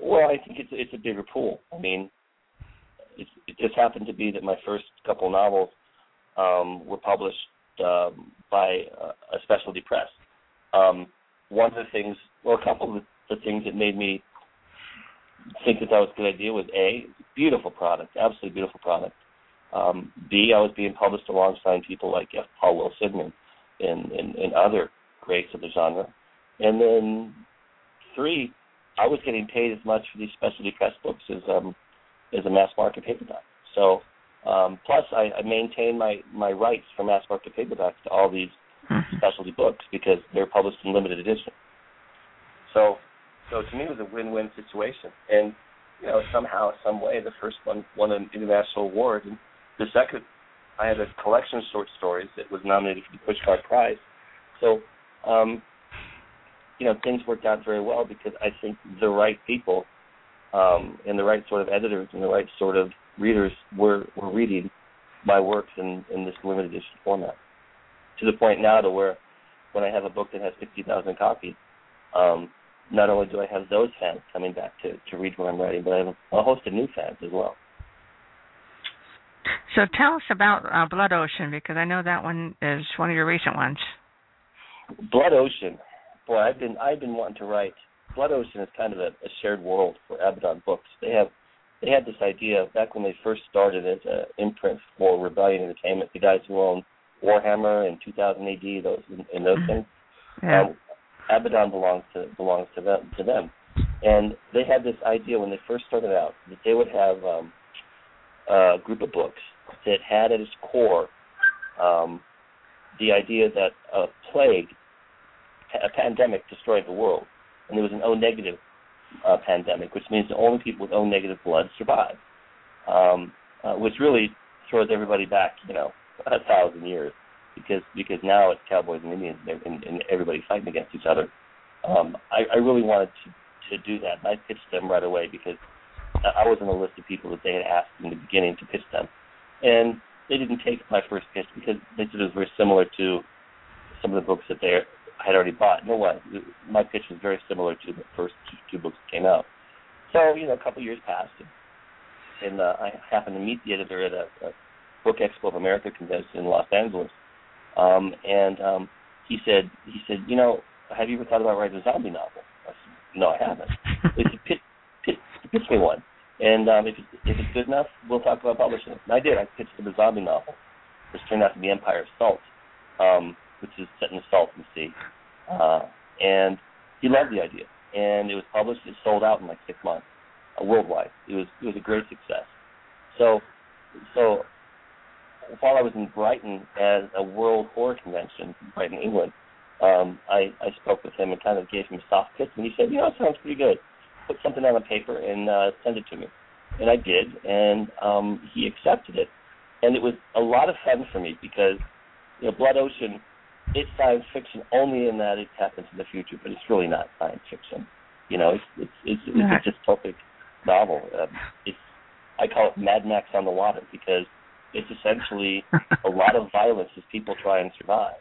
Well, I think it's it's a bigger pool. I mean, it, it just happened to be that my first couple novels um, were published um, by a, a specialty press. Um, one of the things, well, a couple of the, things that made me think that that was a good idea was a beautiful product, absolutely beautiful product. Um, B, I was being published alongside people like F. Paul Wilson and, and, and other greats of the genre. And then three, I was getting paid as much for these specialty press books as um as a mass market paperback. So um plus I, I maintain my my rights for mass market paperbacks to all these mm-hmm. specialty books because they're published in limited edition. So so to me it was a win win situation. And you know, somehow, some way the first one won an international award and the second I had a collection of short stories that was nominated for the Pushcart Prize. So um, you know, things worked out very well because I think the right people um, and the right sort of editors and the right sort of readers were were reading my works in in this limited edition format. To the point now to where when I have a book that has 50,000 copies, um, not only do I have those fans coming back to to read what I'm writing, but I have a host of new fans as well. So tell us about uh, Blood Ocean because I know that one is one of your recent ones. Blood Ocean, boy, I've been I've been wanting to write. Blood Ocean is kind of a, a shared world for Abaddon Books. They have they had this idea back when they first started as an imprint for Rebellion Entertainment. The guys who own Warhammer and 2000 AD, those and those mm-hmm. things. Yeah. Um, Abaddon belongs to belongs to them to them, and they had this idea when they first started out that they would have um, a group of books, that had at its core um, the idea that a plague, a pandemic, destroyed the world, and it was an O negative uh, pandemic, which means that only people with O negative blood survive, um, uh, which really throws everybody back, you know, a thousand years, because because now it's cowboys and Indians and, and everybody fighting against each other. Um, I, I really wanted to to do that, I pitched them right away because I was on a list of people that they had asked in the beginning to pitch them, and they didn't take my first pitch because they said it was very similar to some of the books that they had already bought. No way, my pitch was very similar to the first two, books that came out. So you know, a couple of years passed, and, and uh, I happened to meet the editor at a, a Book Expo of America convention in Los Angeles, um, and um, he said, he said, you know, have you ever thought about writing a zombie novel? I said, no, I haven't. he said, pitch, pitch, pitch me one. And um, if, it's, if it's good enough, we'll talk about publishing it. And I did. I pitched him a zombie novel, which turned out to be Empire of Salt, um, which is set in the Salton Sea. Uh, and he loved the idea. And it was published. It sold out in like six months, uh, worldwide. It was it was a great success. So, so while I was in Brighton at a World Horror Convention, Brighton, England, um, I, I spoke with him and kind of gave him a soft pitch, and he said, "You know, it sounds pretty good." put something on a paper and uh, send it to me. And I did, and um, he accepted it. And it was a lot of fun for me because, you know, Blood Ocean, it's science fiction only in that it happens in the future, but it's really not science fiction. You know, it's it's it's, it's a dystopic novel. Uh, it's I call it Mad Max on the water because it's essentially a lot of violence as people try and survive.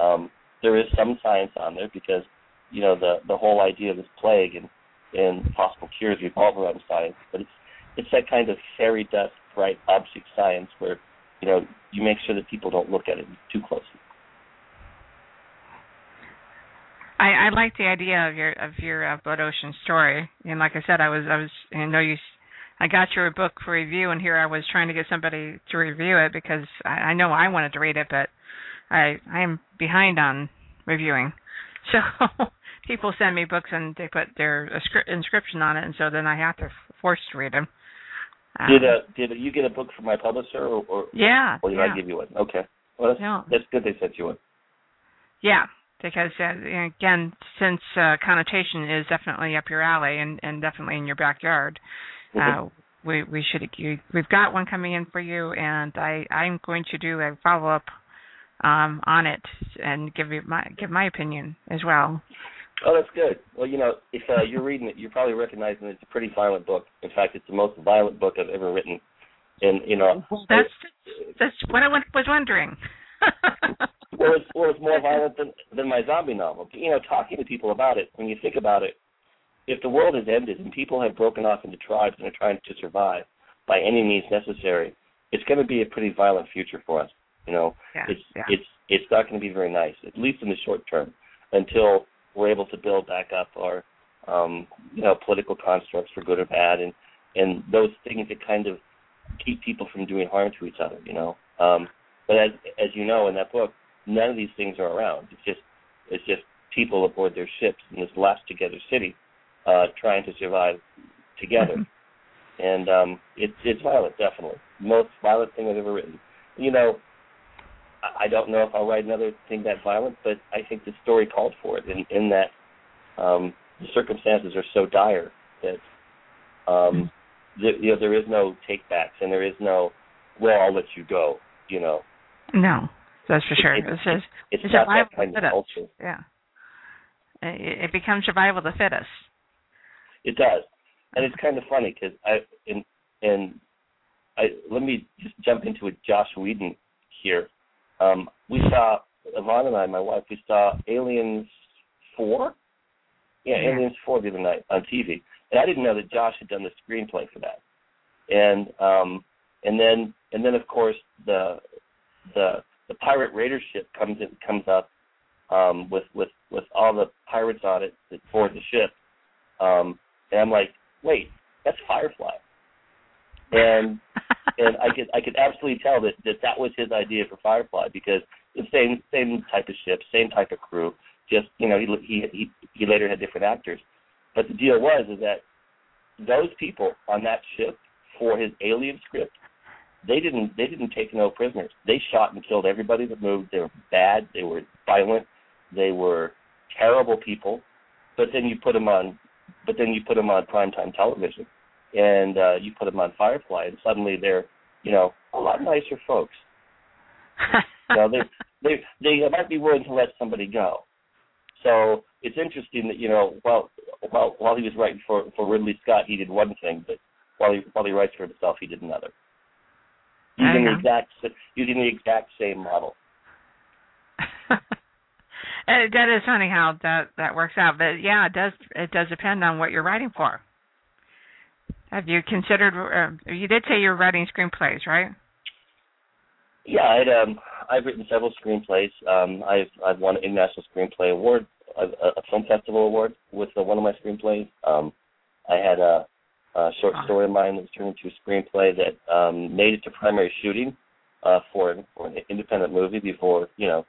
Um, there is some science on there because you know the the whole idea of this plague and and possible cures revolve around science, but it's it's that kind of fairy dust bright object science where you know you make sure that people don't look at it too closely. I, I like the idea of your of your uh, Blood Ocean story, and like I said, I was I was I know you, I got your book for review, and here I was trying to get somebody to review it because I, I know I wanted to read it, but I I am behind on reviewing, so people send me books and they put their inscription on it, and so then I have to force to read them. Um, did uh, did you get a book from my publisher, or, or yeah, or did yeah. I give you one? Okay, well that's, yeah. that's good. They sent you one. Yeah, because uh, again, since uh, connotation is definitely up your alley and and definitely in your backyard, mm-hmm. uh, we we should we've got one coming in for you, and I I'm going to do a follow up um, on it and give you my give my opinion as well. Oh, that's good. Well, you know, if uh, you're reading it, you're probably recognizing it's a pretty violent book. In fact, it's the most violent book I've ever written. And you know, that's that's what I was wondering. Well, it's well, it's more violent than than my zombie novel. You know, talking to people about it, when you think about it, if the world has ended and people have broken off into tribes and are trying to survive by any means necessary, it's going to be a pretty violent future for us. You know, yeah, it's yeah. it's it's not going to be very nice, at least in the short term, until we're able to build back up our um, you know political constructs for good or bad, and and those things that kind of keep people from doing harm to each other. You know, um, but as as you know in that book, none of these things are around. It's just it's just people aboard their ships in this last together city, uh, trying to survive together. Mm-hmm. And um, it's it's violent, definitely. Most violent thing I've ever written. You know, I don't know if I'll write another thing that violent, but I think the story called for it. In, in that um, the circumstances are so dire that um, the, you know there is no takebacks and there is no well I'll let you go. You know. No, that's for sure. It, it, it's, it's, it's not that kind of culture. Yeah. It, it becomes survival the fittest. It does, and it's kind of funny because I and and I let me just jump into a Josh Whedon here. Um, we saw Yvonne and I, my wife, we saw Aliens Four. Yeah, yeah, Aliens Four the other night on TV, and I didn't know that Josh had done the screenplay for that. And um, and then and then of course the the the pirate raider ship comes in, comes up um, with with with all the pirates on it that board the ship. Um, and I'm like, wait, that's Firefly. And and I could I could absolutely tell that, that that was his idea for Firefly because the same same type of ship, same type of crew. Just you know, he he he, he later had different actors, but the deal was is that those people on that ship for his Alien script, they didn't they didn't take no prisoners. They shot and killed everybody that moved. They were bad. They were violent. They were terrible people. But then you put them on, but then you put them on primetime television, and uh, you put them on Firefly, and suddenly they're you know a lot nicer folks. you know, they they they might be willing to let somebody go. So it's interesting that you know while while while he was writing for for Ridley Scott, he did one thing, but while he while he writes for himself, he did another. Using the exact using the exact same model. that is funny how that that works out, but yeah, it does it does depend on what you're writing for. Have you considered? Uh, you did say you're writing screenplays, right? Yeah, I'd, um, I've written several screenplays. Um, I've I've won an international screenplay award, a, a film festival award with uh, one of my screenplays. Um, I had a, a short story of mine that was turned into a screenplay that um, made it to primary shooting uh, for, for an independent movie before you know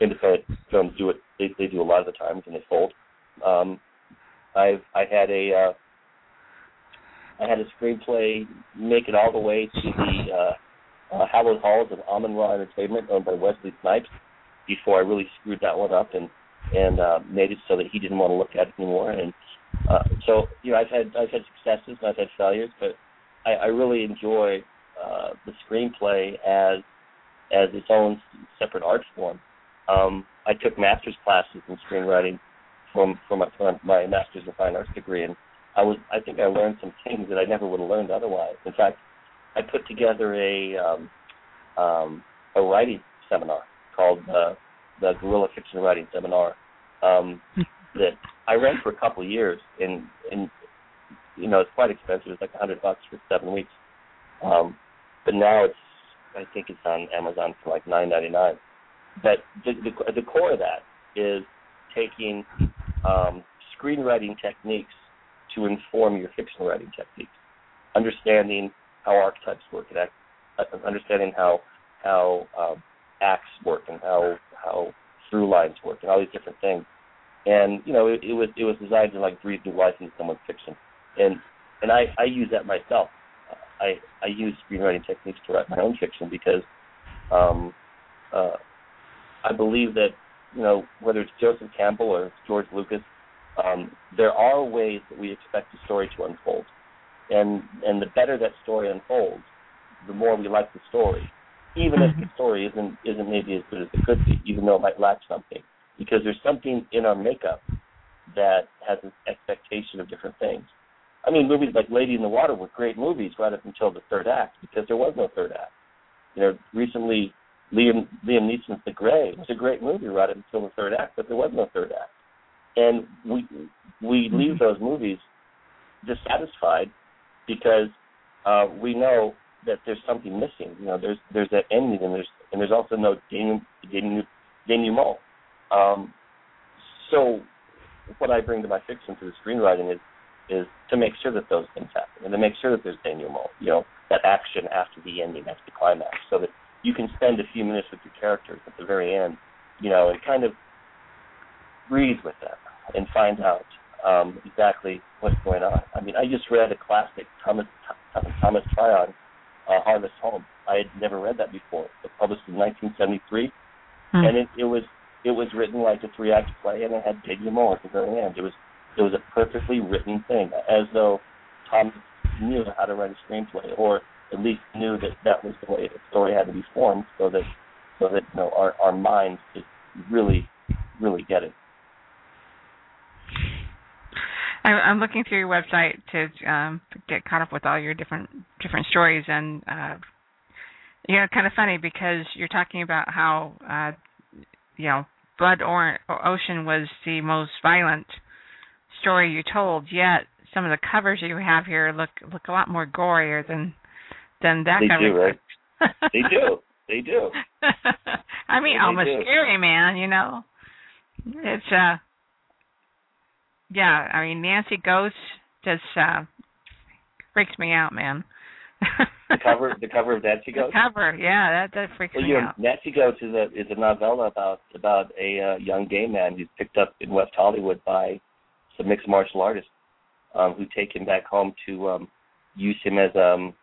independent films do it. They, they do a lot of the times and they fold. Um, I've I had a uh, I had a screenplay make it all the way to the uh, uh, Hallowed Halls of Amun Ra Entertainment, owned by Wesley Snipes, before I really screwed that one up and and uh, made it so that he didn't want to look at it anymore. And uh, so, you know, I've had I've had successes and I've had failures, but I, I really enjoy uh, the screenplay as as its own separate art form. Um, I took master's classes in screenwriting from from my, from my master's in fine arts degree, and I was I think I learned some things that I never would have learned otherwise. In fact, I put together a um, um, a writing seminar called uh, the Guerrilla Fiction Writing Seminar um, that I ran for a couple of years, and and you know it's quite expensive. It's like a hundred bucks for seven weeks, um, but now it's I think it's on Amazon for like nine ninety nine. But the, the the core of that is taking um, screenwriting techniques to inform your fiction writing techniques, understanding how archetypes work, and uh, understanding how how um, acts work, and how how through lines work, and all these different things. And you know, it, it was it was designed to like breathe new life into someone's fiction, and and I I use that myself. I I use screenwriting techniques to write my own fiction because um, uh, I believe that you know whether it's Joseph Campbell or George Lucas, um, there are ways that we expect a story to unfold and and the better that story unfolds, the more we like the story, even mm-hmm. if the story isn't isn't maybe as good as it could be, even though it might lack something, because there's something in our makeup that has an expectation of different things. I mean, movies like Lady in the Water were great movies right up until the third act because there was no third act. You know, recently Liam Liam Neeson's The Grey was a great movie right up until the third act, but there was no third act, and we we leave mm-hmm. those movies dissatisfied because uh, we know that there's something missing. You know, there's there's that ending, and there's and there's also no denouement. Um, so, what I bring to my fiction through the screenwriting is is to make sure that those things happen, and to make sure that there's denouement. You know, that action after the ending, after the climax, so that you can spend a few minutes with your characters at the very end. You know, and kind of breathe with them and find out um, exactly what's going on. I mean, I just read a classic Thomas Thomas Tryon, uh, Harvest Home. I had never read that before. It was published in 1973, hmm. and it, it was it was written like a three act play, and it had denouement at the very end. It was it was a perfectly written thing, as though Tom knew how to write a screenplay, or at least knew that that was the way the story had to be formed, so that so that you know our our minds could really really get it. I'm looking through your website to um, get caught up with all your different different stories, and uh, you know, kind of funny because you're talking about how uh, you know Blood or- Ocean was the most violent story you told. Yet some of the covers you have here look look a lot more gorier than than that they cover. Do, right? they do. They do. I mean, they almost do. scary, man. You know, it's uh yeah, I mean Nancy Ghost just uh freaks me out, man. the cover, the cover of Nancy Ghost. The cover, yeah, that that freaks well, me you know, out. Nancy Ghost is a is a novella about about a uh, young gay man who's picked up in West Hollywood by some mixed martial artists um, who take him back home to um, use him as um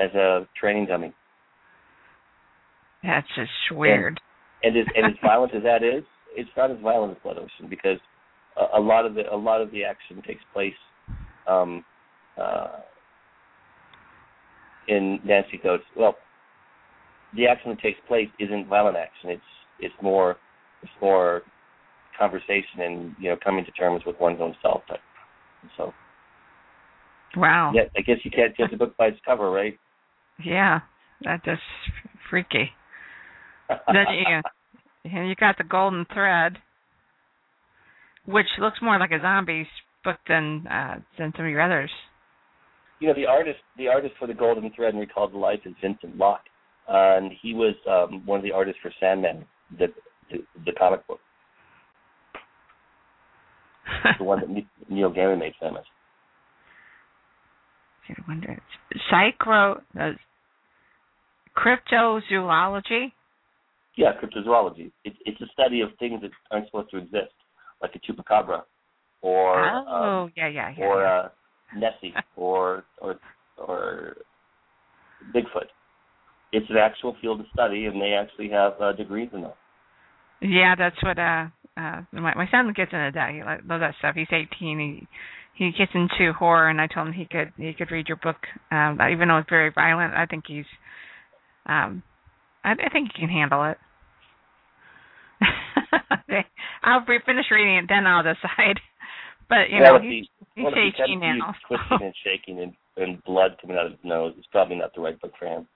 as a training dummy. That's just weird. And, and as and as violent as that is, it's not as violent as Blood Ocean because a, a lot of the a lot of the action takes place um, uh, in Nancy Coates. Well, the action that takes place isn't violent action. It's it's more it's more conversation and you know coming to terms with one's own self. But So. Wow. Yeah, I guess you can't judge a book by its cover, right? Yeah, that's just freaky. then you, and you got the golden thread, which looks more like a zombies book than uh, than some of your others. You know, the artist the artist for the golden thread and recalled the life is Vincent Locke, uh, and he was um, one of the artists for Sandman, the the, the comic book, the one that Neil Gaiman made famous. I wonder. Psychro, uh, cryptozoology. Yeah, cryptozoology. It's it's a study of things that aren't supposed to exist, like a chupacabra, or oh um, yeah yeah yeah, or yeah. Uh, Nessie, or or or Bigfoot. It's an actual field of study, and they actually have uh, degrees in it. Yeah, that's what uh uh my my son gets into that. He loves that stuff. He's 18. He he gets into horror, and I told him he could he could read your book, um, even though it's very violent. I think he's, um, I, I think he can handle it. I'll finish reading it, then I'll decide. But you know, he's, he, he's well, if 18 he twisting and shaking and, and blood coming out of his nose. It's probably not the right book for him.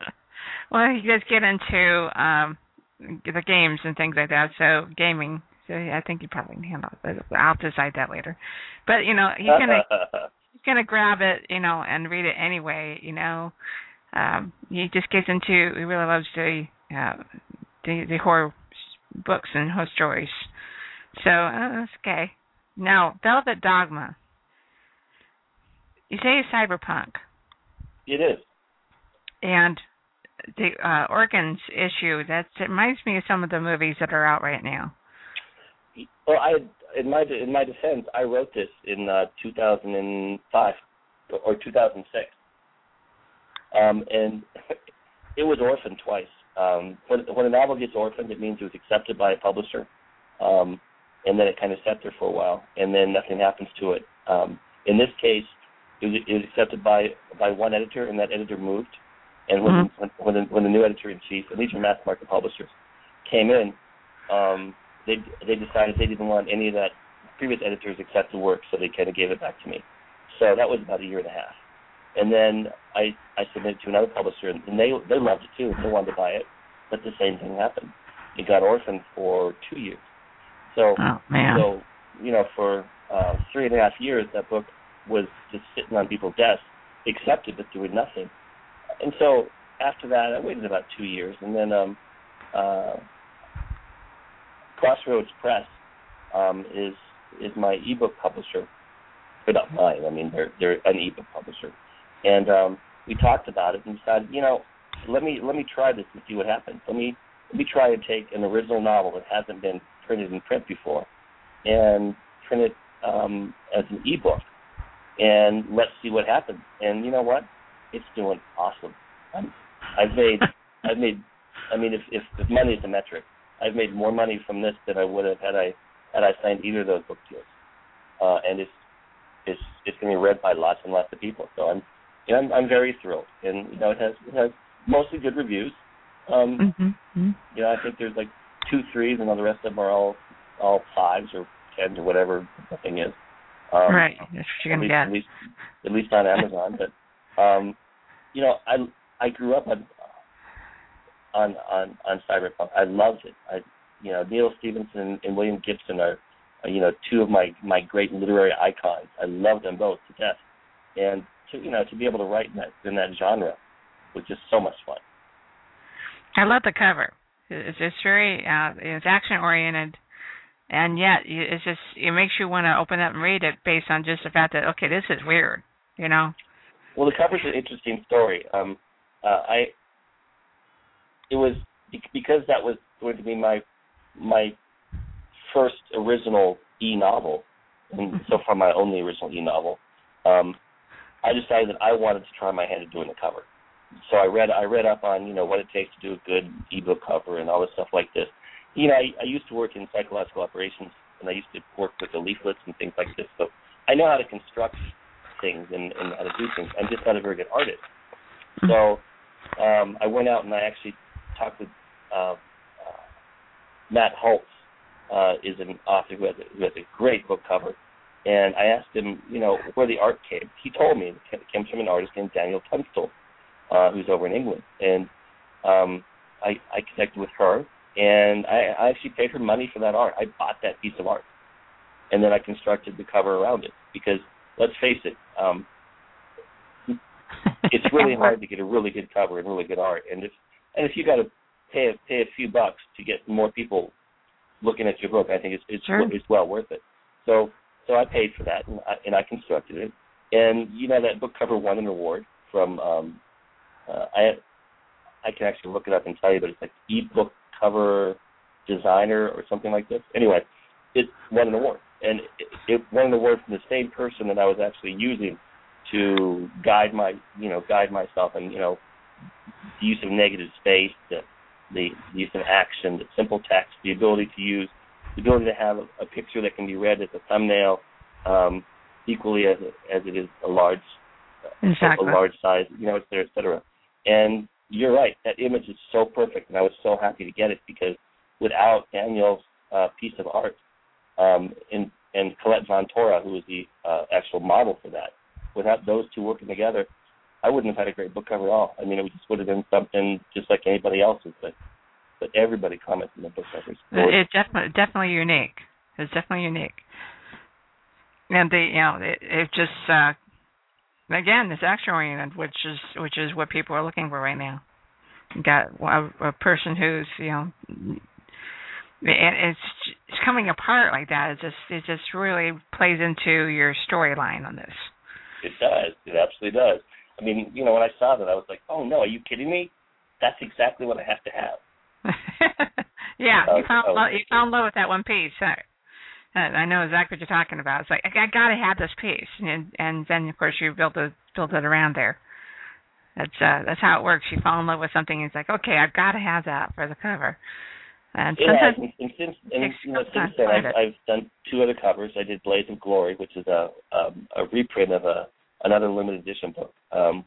well, he does get into um the games and things like that. So gaming. So I think he probably can handle it. But I'll decide that later. But you know, he's gonna he's gonna grab it, you know, and read it anyway. You know, um, he just gets into. He really loves the uh, the the horror books and horror stories. So uh, that's okay. Now, Velvet Dogma. You say it's cyberpunk. It is. And the uh, organs issue that reminds me of some of the movies that are out right now. Well, I in my in my defense, I wrote this in uh, 2005 or 2006, um, and it was orphaned twice. Um, when when a novel gets orphaned, it means it was accepted by a publisher, um, and then it kind of sat there for a while, and then nothing happens to it. Um, in this case, it was, it was accepted by by one editor, and that editor moved. And when Mhm. when, when, the, when the new editor in chief, at least mass market publishers, came in, um, they they decided they didn't want any of that previous editors accepted work, so they kind of gave it back to me. So that was about a year and a half, and then I I submitted to another publisher, and they they loved it too. They wanted to buy it, but the same thing happened. It got orphaned for two years. So Oh so you know for uh, three and a half years that book was just sitting on people's desks, accepted but doing nothing. And so after that, I waited about two years, and then um, uh, Crossroads Press um, is is my ebook publisher, but not mine. I mean, they're they're an ebook publisher, and um, we talked about it and decided, you know, let me let me try this and see what happens. Let me let me try and take an original novel that hasn't been printed in print before, and print it um, as an ebook, and let's see what happens. And you know what? It's doing awesome. I'm, I've made I've made I mean if, if if money is a metric, I've made more money from this than I would have had I had I signed either of those book deals. Uh, and it's it's it's going to be read by lots and lots of people. So I'm you know, I'm, I'm very thrilled, and you know it has it has mostly good reviews. Um, Mm-hmm. you know I think there's like two threes, and all the rest of them are all all fives or tens or whatever the thing is. Um, right. That's what you're at gonna least, get. At least, at least on Amazon. but um, you know, I I grew up on on on on cyberpunk. I loved it. I you know Neal Stephenson and William Gibson are, are you know two of my my great literary icons. I love them both to death, and to you know to be able to write in that in that genre was just so much fun. I love the cover. It's just very uh it's action oriented and yet it's just it makes you want to open up and read it based on just the fact that okay, this is weird, you know. Well, the cover's an interesting story. Um, uh, I it was because that was going to be my my first original e novel, and so far my only original e novel. Um, I decided that I wanted to try my hand at doing the cover, so I read I read up on you know what it takes to do a good ebook cover and all this stuff like this. You know, I, I used to work in psychological operations and I used to work with the leaflets and things like this. So I know how to construct things and, and how to do things. I'm just not a very good artist. So um, I went out and I actually talked with uh, uh, Matt Holtz, uh, is an author who has, a, who has a great book cover. And I asked him, you know, where the art came. He told me it came from an artist named Danielle Tunstall, uh, who's over in England. And um, I, I connected with her, and I, I actually paid her money for that art. I bought that piece of art, and then I constructed the cover around it. Because let's face it, um, it's really hard to get a really good cover and really good art. And if and if you got to pay a, pay a few bucks to get more people looking at your book, I think it's it's Sure. it's well worth it. So so I paid for that and I, and I constructed it. And you know that book cover won an award from um uh, I I can actually look it up and tell you, but it's like ebook cover designer or something like this. Anyway, it won an award, and it, it won an award from the same person that I was actually using to guide my you know guide myself and you know the use of negative space, the the use of action, the simple text, the ability to use, the ability to have a, picture that can be read as a thumbnail, um, equally as as it is a large Exactly. a large size, you know, et cetera, et cetera. And you're right, that image is so perfect, and I was so happy to get it because without Danielle's uh, piece of art, um, and and Colette Von Tora, who was the uh, actual model for that, without those two working together, I wouldn't have had a great book cover at all. I mean, it just would have been something just like anybody else's, but but everybody comments on the book covers. It's definitely definitely unique. It's definitely unique. And the you know it, it just uh again it's action oriented, which is which is what people are looking for right now. You got a, a person who's you know and it's it's coming apart like that. It just it just really plays into your storyline on this. It does. It absolutely does. I mean, you know, when I saw that, I was like, "Oh no, are you kidding me? That's exactly what I have to have." yeah, you oh, found oh. love, you found love with that one piece. I, I know exactly what you're talking about. It's like I, I got to have this piece, and and then of course you build it build it around there. That's uh that's how it works. You fall in love with something, and it's like okay, I've got to have that for the cover. And Yeah, and, and since and you know since then I've, it. I've done two other covers. I did Blaze of Glory, which is a um, a reprint of a another limited edition book, um,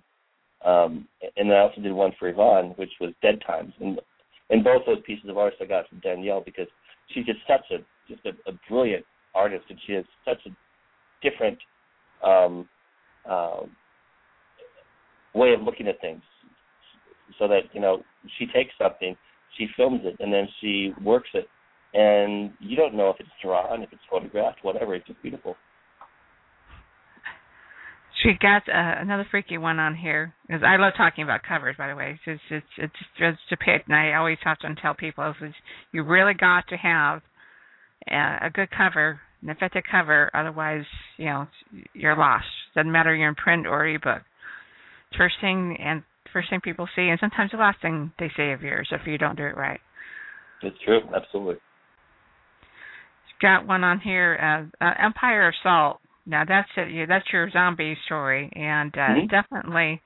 um, and I also did one for Yvonne, which was Dead Times, and and both those pieces of art I got from Danielle because she's just such a just a, a brilliant artist, and she has such a different um, uh, way of looking at things. So that you know, she takes something, she films it, and then she works it, and you don't know if it's drawn, if it's photographed, whatever. It's just beautiful. She got uh, another freaky one on here because I love talking about covers. By the way, it's it's it's it's to pick, and I always have to tell people you really got to have a, good cover, an effective cover. Otherwise, you know, you're lost. Doesn't matter you're in print or ebook. First thing and first thing people see, and sometimes the last thing they say of yours if you don't do it right. It's true, absolutely. got one on here, uh, uh, Empire of Salt. Now that's it. That's your zombie story, and uh, Mhm. definitely,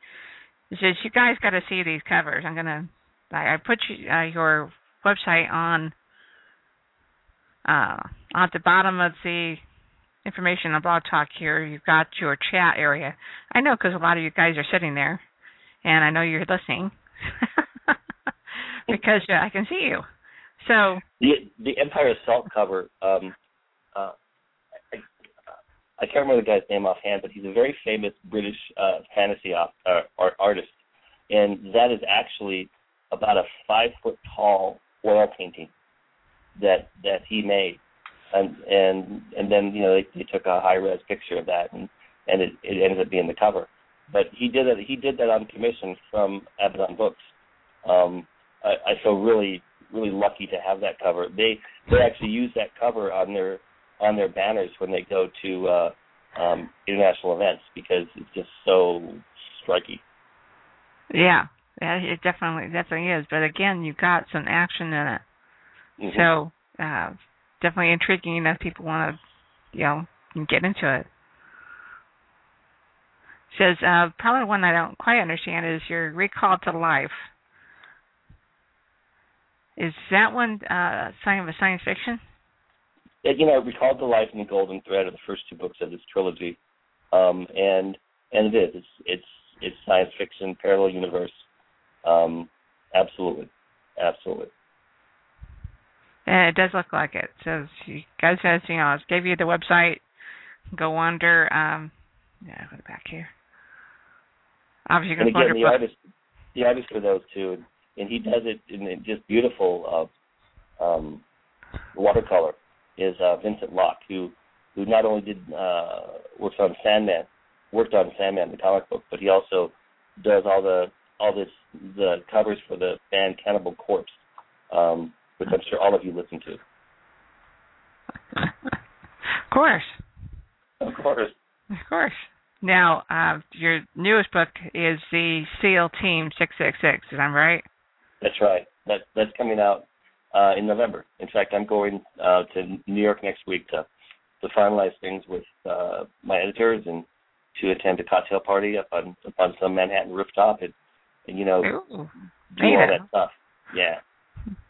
it says you guys got to see these covers. I'm gonna, I, I put you, uh, your website on, uh, at the bottom of the information on Blog Talk here. You've got your chat area. I know because a lot of you guys are sitting there, and I know you're listening because uh, I can see you. So The the Empire of Salt cover. Um, uh, I, I can't remember the guy's name offhand, but he's a very famous British uh, fantasy op, uh, art artist, and that is actually about a five foot tall oil painting that that he made, and and and then you know they, they took a high res picture of that, and and it, it ended up being the cover. But he did that. He did that on commission from Abaddon Books. Um, I, I feel really really lucky to have that cover. They they actually use that cover on their on their banners when they go to uh, um, international events because it's just so striking. Yeah, yeah, it definitely definitely is. But again, you've got some action in it, Mhm. so uh, definitely intriguing enough people want to, you know, get into it. says uh, probably one I don't quite understand is your recall to life. Is that one uh, sign of a science fiction? It, you know, recalled to life and the Golden Thread are the first two books of this trilogy, um, and and it is. It's it's it's science fiction, parallel universe. Um, absolutely, absolutely. And it does look like it. So you guys says, you know, I gave you the website. Go under. Um, yeah, go back here. Obviously, and again, the book. artist, the artist for those two, and, and he does it in a just beautiful uh, um, watercolor. Is uh, Vincent Locke, who who not only did uh, works on Sandman, worked on Sandman the comic book, but he also does all the all this the covers for the band Cannibal Corpse, um, which I'm sure all of you listen to. of course. Of course. Of course. Now, uh, your newest book is the SEAL Team 666. Is that right? That's right. That that's coming out uh, in November. In fact, I'm going uh, to New York next week to to finalize things with uh, my editors and to attend a cocktail party up on up on some Manhattan rooftop and, and you know Ooh, do all that stuff. Yeah.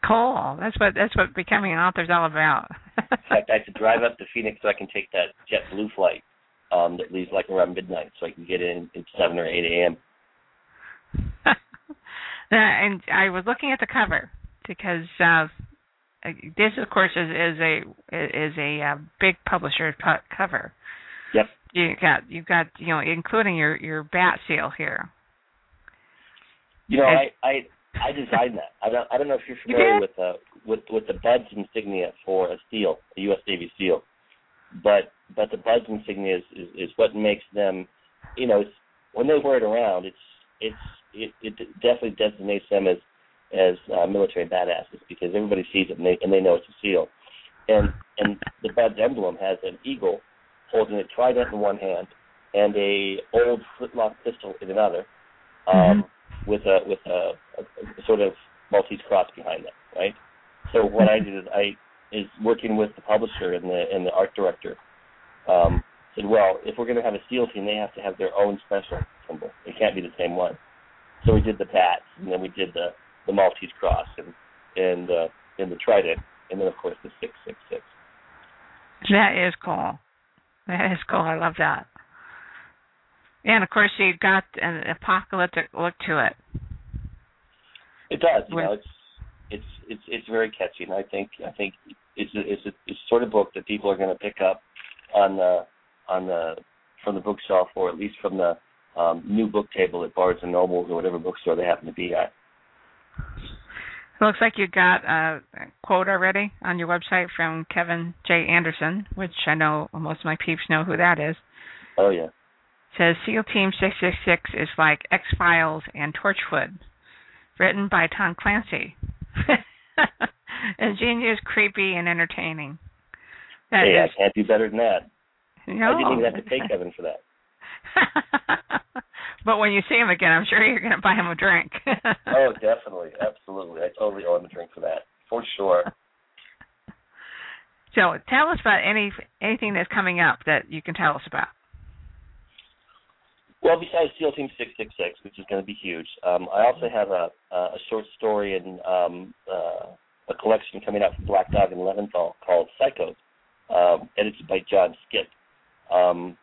Cool. That's what that's what becoming an author is all about. In fact, I have to drive up to Phoenix so I can take that JetBlue flight um, that leaves like around midnight, so I can get in at seven or eight a.m. and I was looking at the cover because uh, this, of course, is, is a is a uh, big publisher co- cover. Yep. You got you've got you know including your your bat seal here. You know, I I I designed that. I don't I don't know if you're familiar did? with uh with with the buds insignia for a seal, a U.S. Navy SEAL, but but the buds insignia is is, is what makes them, you know, it's, when they wear it around, it's it's it, it definitely designates them as as uh, military badasses because everybody sees it and they and they know it's a SEAL, and and the buds emblem has an eagle holding a trident in one hand and a old flintlock pistol in another. Um, with a with a, a, sort of Maltese cross behind them, right? So what I did is I is working with the publisher and the and the art director. Um, said, well, if we're going to have a SEAL team, they have to have their own special symbol. It can't be the same one. So we did the bats, and then we did the the Maltese cross, and and uh, and the trident, and then of course the six six six. That is cool. That is cool. I love that. And of course, you've got an apocalyptic look to it. It does. You When- know, it's it's it's it's very catchy, and I think I think it's a, it's a, it's a sort of book that people are going to pick up on the on the from the bookshelf, or at least from the um, new book table at Barnes and Nobles or whatever bookstore they happen to be at. It looks like you got a quote already on your website from Kevin J. Anderson, which I know most of my peeps know who that is. Oh yeah, says SEAL Team 666 is like X Files and Torchwood, written by Tom Clancy. Ingenious, creepy, and entertaining. That hey, is- I can't do better than that. no. I didn't even have to pay Kevin for that. but when you see him again, I'm sure you're going to buy him a drink. Oh, definitely, absolutely. I totally owe him a drink for that, for sure. so tell us about any anything that's coming up that you can tell us about. Well, besides SEAL Team 666, which is going to be huge, um, I also have a, a short story and um, uh, a collection coming out from Black Dog and Leventhal called Psychos, um, edited by John Skipp. Um,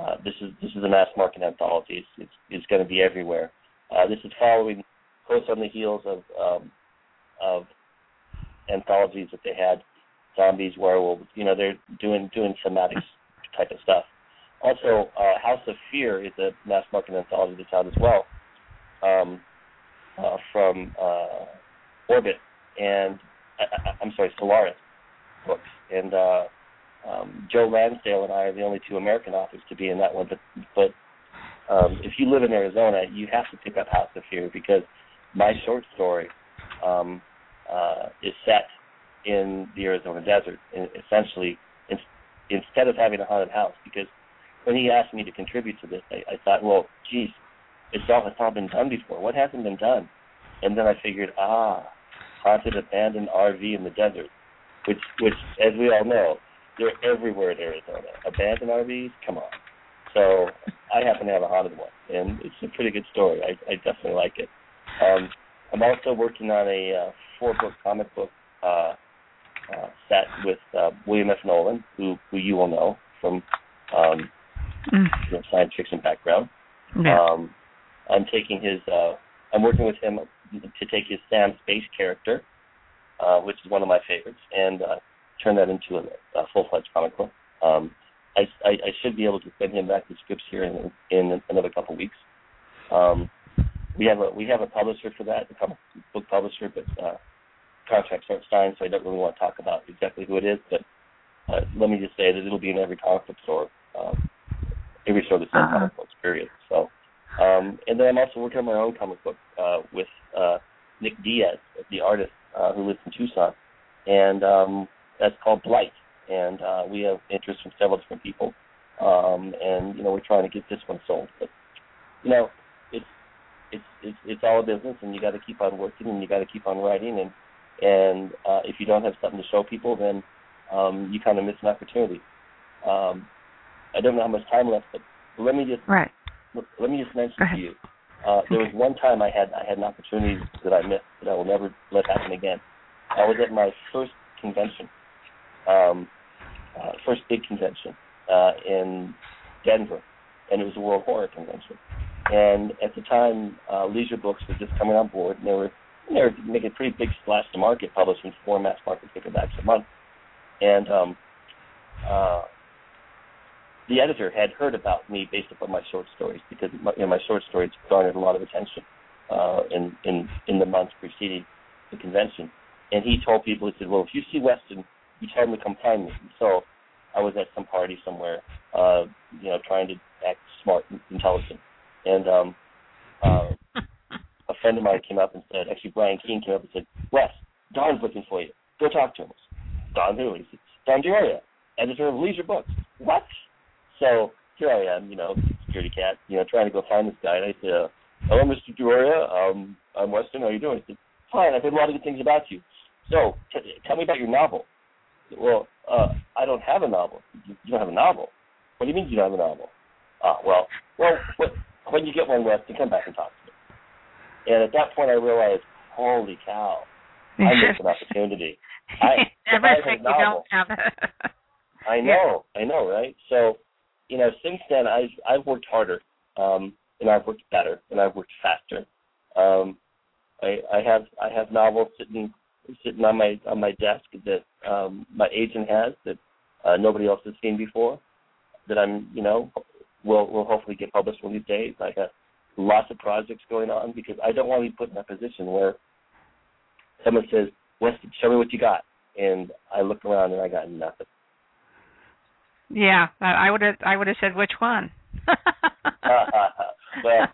uh, this is this is a mass market anthology. It's it's, it's going to be everywhere. Uh, this is following close on the heels of um, of anthologies that they had, zombies, werewolves. You know, they're doing doing thematic type of stuff. Also, uh, House of Fear is a mass market anthology that's out as well, um, uh, from uh, Orbit and I, I'm sorry, Solaris books. And uh, um, Joe Lansdale and I are the only two American authors to be in that one. But but um, if you live in Arizona, you have to pick up House of Fear because my short story um, uh, is set in the Arizona desert, essentially in, instead of having a haunted house because when he asked me to contribute to this, I, I thought, well, geez, it's all it's all been done before. What hasn't been done? And then I figured, ah, haunted abandoned RV in the desert, which which as we all know, they're everywhere in Arizona. Abandoned RVs, come on. So I happen to have a haunted one, and it's a pretty good story. I, I definitely like it. Um, I'm also working on a uh, four book comic book uh, uh, set with uh, William F. Nolan, who who you will know from um, Mm. you know, science fiction background. Yeah. Um, I'm taking his. Uh, I'm working with him to take his Sam Space character, uh, which is one of my favorites, and uh, turn that into a, a full-fledged comic book. Um, I, I, I should be able to send him back the scripts here in, in another couple of weeks. Um, we have a we have a publisher for that, a comic book publisher, but uh, contracts aren't signed, so I don't really want to talk about exactly who it is. But uh, let me just say that it'll be in every comic book store, um, every that sells Uh-huh. comic books. Period. So, um, and then I'm also working on my own comic book uh, with uh, Nick Diaz, the artist uh, who lives in Tucson, and um, that's called Blight. And uh, we have interest from several different people, um, and you know we're trying to get this one sold. But you know, it's it's it's it's all a business, and you got to keep on working, and you got to keep on writing, and and uh, if you don't have something to show people, then um, you kind of miss an opportunity. Um, I don't know how much time left, but let me just right. let me just mention to you. Uh, there was one time I had I had an opportunity that I missed that I will never let happen again. I was at my first convention, um, uh, first big convention uh, in Denver, and it was a World Horror Convention. And at the time, uh, Leisure Books was just coming on board, and they were they were making a pretty big splash to market, publishing four mass market paperbacks a month. And um, uh, the editor had heard about me based upon my short stories because my, you know, my short stories garnered a lot of attention uh, in in in the months preceding the convention. And he told people, he said, "Well, if you see Weston, you tell him to come find me." So I was at some party somewhere, uh, you know, trying to act smart and intelligent, and um, uh, a friend of mine came up and said, actually Brian Keene came up and said, Wes, Don's looking for you. Go talk to him. Don who? He said, Don D'Auria, editor of Leisure Books. What? So here I am, you know, security cat, you know, trying to go find this guy. And I said, uh, hello, Mr. D'Auria. Um, I'm Weston. How are you doing? He said, fine. I've heard a lot of good things about you. So t- tell me about your novel. Said, well, uh, I don't have a novel. You, you don't have a novel. What do you mean you don't have a novel? Ah, well, well, what, when you get one, Weston, come back and talk to me. And at that point, I realized, holy cow, I missed an opportunity. I- Never if I had you don't have. I know, I know, right? So, you know, since then I've I've worked harder, um, and I've worked better, and I've worked faster. Um, I I have I have novels sitting sitting on my on my desk that um, my agent has that uh, nobody else has seen before. That I'm, you know, will will hopefully get published one of these days. I have lots of projects going on because I don't want to be put in a position where someone says, "Weston, show me what you got," and I look around and I got nothing. Yeah, I would have. I would have said which one. well,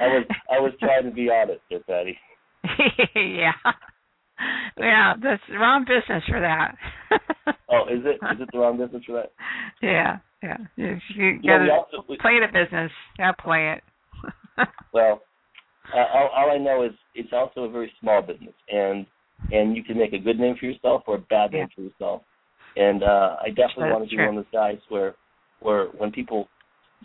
I was I was trying to be honest there, Patty. yeah. Yeah, that's the wrong business for that. Oh, is it is it the wrong business for that? Yeah, yeah. You, you You gotta also we, play the business. Yeah, play it. well, uh, all, all I know is it's also a very small business, and and you can make a good name for yourself or a bad name for yourself. And uh, I definitely That's want to be one of those guys where where when people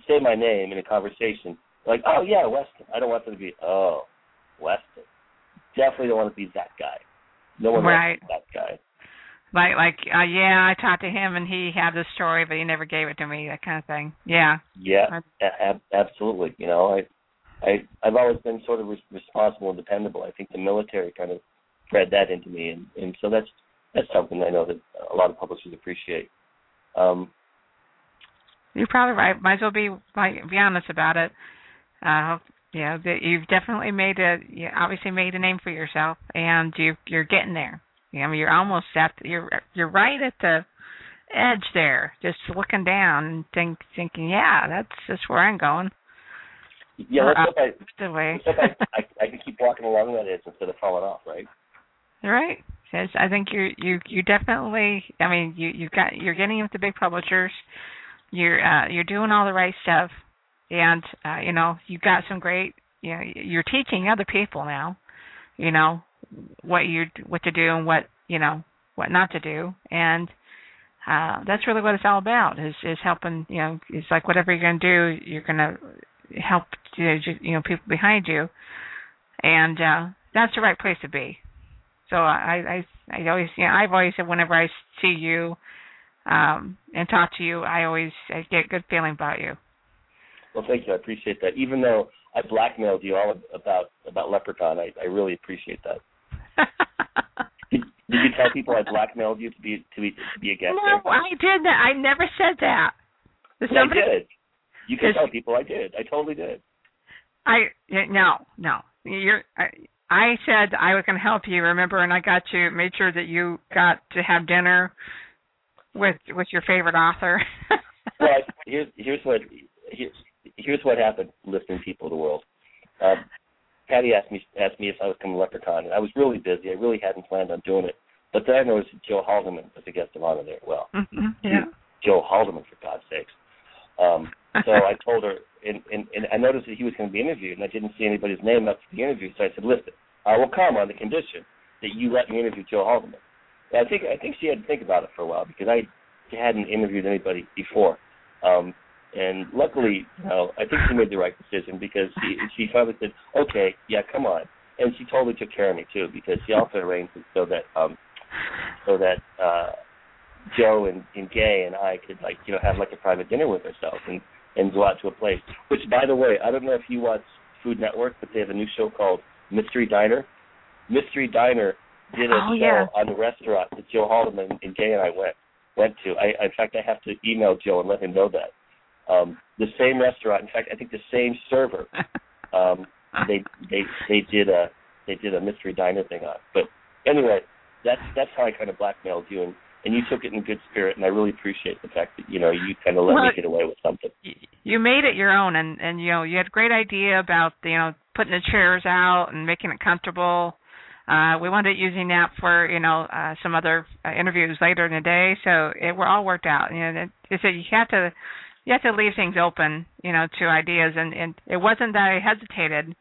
say my name in a conversation, like, oh yeah, Weston. I don't want them to be, oh, Weston. Definitely don't want to be that guy. No one Right. wants that guy. like, like, uh, yeah, I talked to him and he had this story, but he never gave it to me. That kind of thing. Yeah. Yeah, ab- absolutely. You know, I, I, I've always been sort of re- responsible and dependable. I think the military kind of bred that into me, and and so that's that's something I know that a lot of publishers appreciate. Um, You're probably right. Might as well be like be honest about it. Uh, you know, that you've definitely made a you obviously made a name for yourself, and you you're getting there. You know, you're almost at you're you're right at the edge there, just looking down and think thinking, yeah, that's just where I'm going. yeah, let's Or hope I, The way, let's hope I, I, I can keep walking along that edge instead of falling off, right? right? Yes, I think you you you definitely. I mean, you you've got you're getting into big publishers. You're uh, you're doing all the right stuff, and uh, you know you've got some great. You know, you're teaching other people now. You know what you what to do and what you know what not to do, and uh that's really what it's all about is is helping you know it's like whatever you're to do you're to help you you know people behind you and uh that's the right place to be so i i i always you know i've always said whenever i see you um and talk to you i always i get a good feeling about you Well, thank you. I appreciate that. Even though I blackmailed you all about about LepreCon, I, I really appreciate that. Did, did you tell people I blackmailed you to be to be to be a guest no there? i did that i never said that Did somebody I did. You can tell people I did. I totally did. I no no you're I, I said I was going to help you remember and I got you made sure that you got to have dinner with with your favorite author. Well, here's here's what here's, here's what happened. Listening people of the world. Um, Patty asked me asked me if I was coming to LepreCon, and I was really busy. I really hadn't planned on doing it. But then I noticed Joe Haldeman was a guest of honor there. Well, Mhm, yeah. Joe Haldeman, for God's sakes. Um, so I told her, and, and, and I noticed that he was going to be interviewed, and I didn't see anybody's name up for the interview. So I said, "Listen, I will come on the condition that you let me interview Joe Haldeman." And I think I think she had to think about it for a while because I hadn't interviewed anybody before. Um, and luckily, you know, I think she made the right decision because she she finally said, "Okay, yeah, come on." And she totally took care of me too because she also arranged it so that um, so that uh, Joe and, and Gay and I could like you know have like a private dinner with ourselves and and go out to a place. Which, by the way, I don't know if you watch Food Network, but they have a new show called Mystery Diner. Mystery Diner did a Oh, show yeah. on the restaurant that Joe Haldeman and Gay and I went went to. I in fact I have to email Joe and let him know that. Um, the same restaurant, in fact, I think the same server. Um, they they they did a they did a mystery diner thing on. But anyway, that's that's how I kind of blackmailed you, and and you took it in good spirit, and I really appreciate the fact that you know you kind of let Well, me get away with something. You made it your own and and you know you had a great idea about you know putting the chairs out and making it comfortable. Uh we wound up using that for you know uh some other uh, interviews later in the day so it were all worked out. You know it, that you have to you have to leave things open you know to ideas and and it wasn't that i hesitated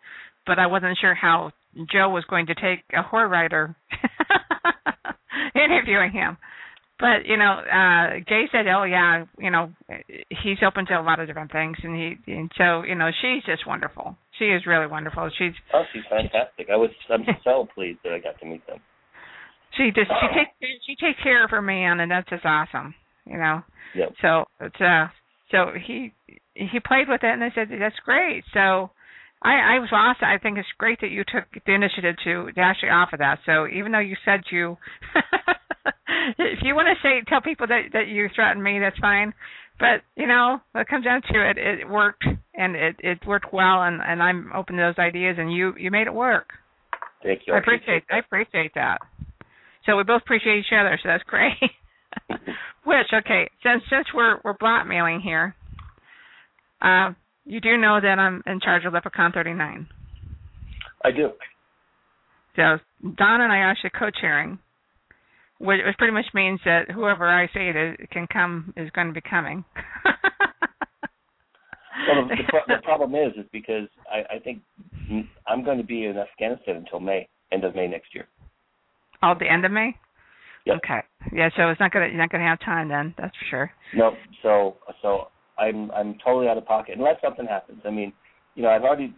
but i wasn't sure how joe was going to take a horror writer interviewing him but you know, uh Gay said, "Oh yeah, you know, he's open to a lot of different things," and he and so you know, she's just wonderful. She is really wonderful. She's Oh, she's fantastic. I was I'm so pleased that I got to meet them. she just she takes she takes care of her man, and that's just awesome. You know, Yep. so it's uh so he he played with it, and I said that's great. So. I, I was also. I think it's great that you took the initiative to, to actually offer that. So even though you said you, if you want to say tell people that that you threatened me, that's fine. But you know, when it comes down to it, it worked and it it worked well, and and I'm open to those ideas, and you you made it work. Thank you. I appreciate I appreciate that. So we both appreciate each other, so that's great. Which okay, since since we're we're blackmailing here, uh, you do know that I'm in charge of LepreCon 39. I do. So Don and I are actually co-chairing, which pretty much means that whoever I say it can come is going to be coming. Well, the, the, pro- the problem is, is because I, I think I'm going to be in Afghanistan until May, end of May next year. Oh, the end of May. Yep. Okay. Yeah. So it's not gonna you're not gonna have time then. That's for sure. No, so so I'm I'm totally out of pocket unless something happens. I mean, you know, I've already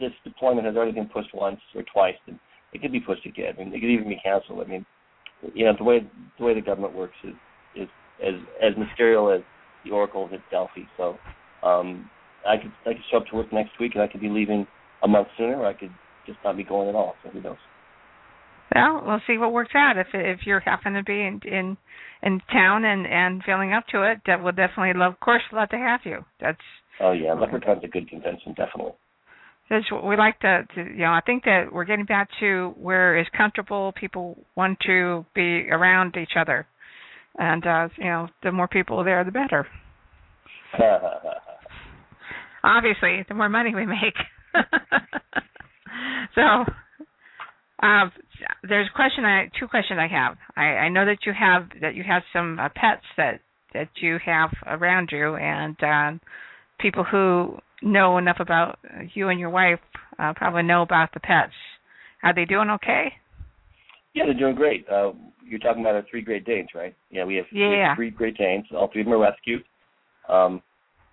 this deployment has already been pushed once or twice, and it could be pushed again. I mean, it could even be canceled. I mean, you know, the way the way the government works is is as as mysterious as the Oracle at Delphi. So, um, I could I could show up to work next week, and I could be leaving a month sooner, or I could just not be going at all. So who knows? Well, we'll see what works out. If if you're happen to be in in in town and and feeling up to it, that we'll definitely love. Of course, love to have you. That's Oh yeah, LepreCon's a good convention, definitely. What we like to, to you know. I think that we're getting back to where it's comfortable. People want to be around each other, and uh, you know, the more people there, the better. Obviously, the more money we make. so, um, there's a question. I two questions I have. I, I know that you have that you have some uh, pets that that you have around you, and um, people who know enough about you and your wife uh, probably know about the pets. Are they doing okay? Yeah, they're doing great. Uh, you're talking about our three Great Danes, right? Yeah, we have, we have three Great Danes. All three of them are rescued. Um,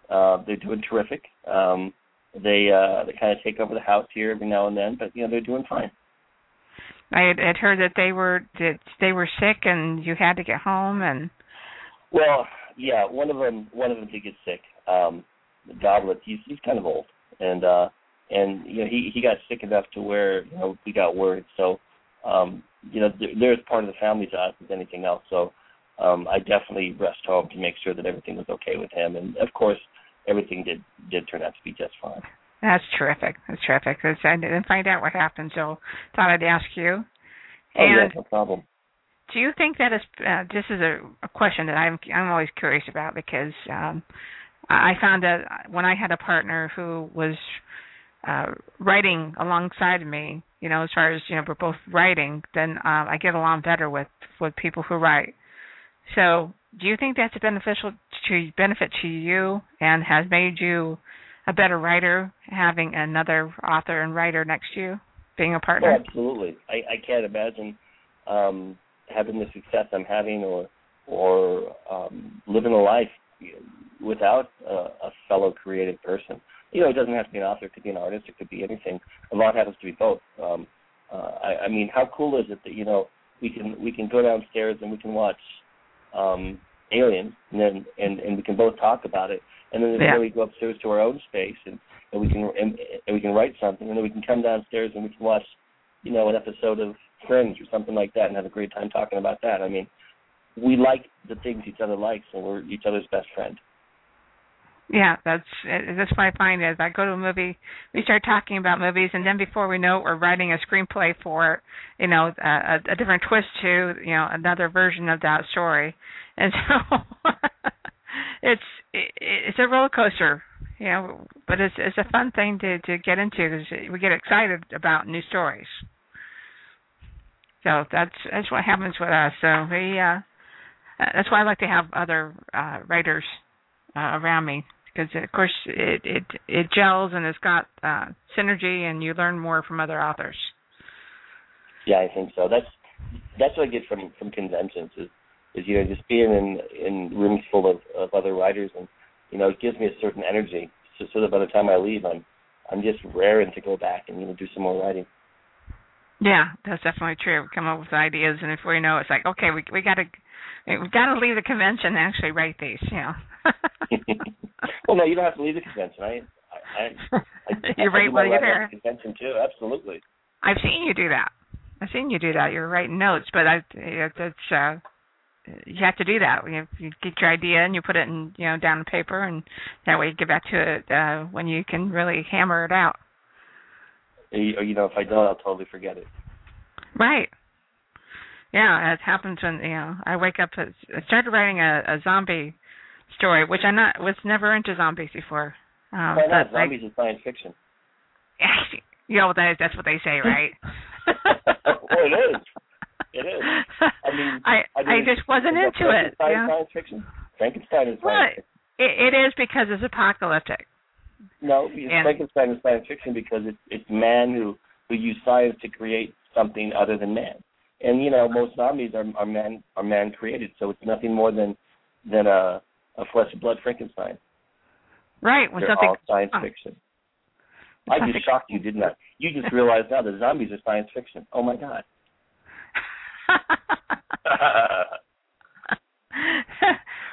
uh, they're doing terrific. Um, they uh, they kind of take over the house here every now and then, but you know they're doing fine. I had, had heard that they were that they were sick and you had to get home and Well, yeah, one of them one of them did get sick. Um, the Goblet, he's he's kind of old, and uh, and you know he he got sick enough to where you know we got worried. So um, you know they're as part of the family to us as anything else. So um, I definitely rushed home to make sure that everything was okay with him, and of course everything did did turn out to be just fine. that's terrific. That's terrific. 'Cause I didn't find out what happened, so thought I'd ask you. Oh yeah, And no problem. do you think that is uh, this is a, a question that I'm I'm always curious about because um I found that when I had a partner who was uh writing alongside of me, you know, as far as you know, we're both writing, then uh, I get along better with with people who write. So, do you think that's beneficial to benefit to you and has made you a better writer having another author and writer next to you, being a Oh, partner? absolutely. I, I can't imagine um, having the success I'm having, or or um, living a life without a, a fellow creative person. You know, it doesn't have to be an author; it could be an artist, it could be anything. A lot happens to be both. Um, uh, I, I mean, how cool is it that you know we can we can go downstairs and we can watch um, Alien, and then and and we can both talk about it, and then, Yeah. we go upstairs to our own space and and we can and, and we can write something, and then we can come downstairs and we can watch, you know, an episode of Friends or something like that, and have a great time talking about that. I mean, we like the things each other likes, and we're each other's best friend. Yeah, that's that's what I find is I go to a movie, we start talking about movies, and then before we know it, we're writing a screenplay for, you know, a, a different twist to, you know, another version of that story, and so it's it, it's a roller coaster, you know, but it's it's a fun thing to to get into because we get excited about new stories. So that's that's what happens with us. So we uh, that's why I like to have other uh, writers uh, around me because of course it it it gels and it's got uh synergy and you learn more from other authors Yeah, I think so. That's that's what I get from from conventions is is you know just being in in rooms full of of other writers and you know it gives me a certain energy so, so that by the time I leave I'm I'm just raring to go back and you know do some more writing. yeah that's definitely true we come up with ideas and before you know it, it's like okay we we got to we got to leave the convention and actually write these you know well, no, you don't have to leave the convention. I I, I, I you write while you're there the convention too. Absolutely. I've seen you do that. I've seen you do that. You're writing notes, but I it's uh you have to do that. You, you get your idea and you put it in you know down on paper, and that way you get back to it uh when you can really hammer it out. You you know, if I don't, I'll totally forget it. Right. Yeah, it happens when you know I wake up. I started writing a, a zombie story, which I not was never into zombies before. Um, Why not? but I- Zombies is science fiction. you know that, that's what they say, right? well, it is. It is. I mean, I I, I just wasn't into it. Frankenstein you know? science fiction. Frankenstein is Well, science fiction. It, it is because it's apocalyptic. No, and- Frankenstein is science fiction because it's it's man who who used science to create something other than man. And you know, most zombies are are man are man created, so it's nothing more than than a a flesh and blood Frankenstein. Right. When They're all science oh, fiction. I just shocked you, didn't I? You just realized now that zombies are science fiction. Oh my god.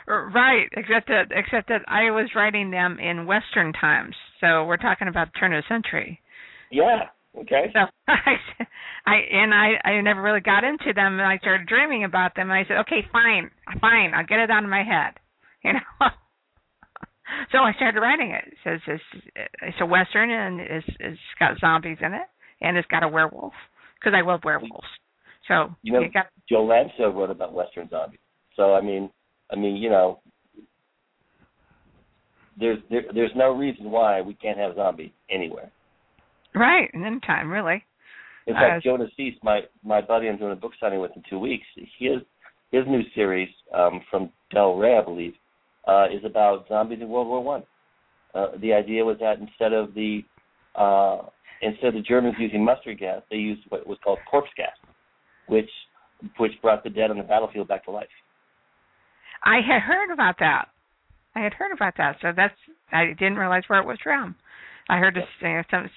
right, except that except that I was writing them in Western times, so we're talking about the turn of the century. yeah. Okay. So I, I and I I never really got into them, and I started dreaming about them. And I said, okay, fine, fine, I'll get it out of my head, you know. so I started writing it. It says it's, it's a western, and it's it's got zombies in it, and it's got a werewolf because I love werewolves. So You know, you got Joe Lansdale wrote about Western zombies. So I mean, I mean, you know, there's there, there's no reason why we can't have zombies anywhere. Right in any time, really. In Uh, fact, Joe Nassise, my my buddy, I'm doing a book signing with in two weeks. His his new series um, from Del Rey, I believe, uh, is about zombies in World War One. Uh, the idea was that instead of the uh, instead of the Germans using mustard gas, they used what was called corpse gas, which which brought the dead on the battlefield back to life. I had heard about that. I had heard about that, so that's I didn't realize where it was from. I heard this you know, some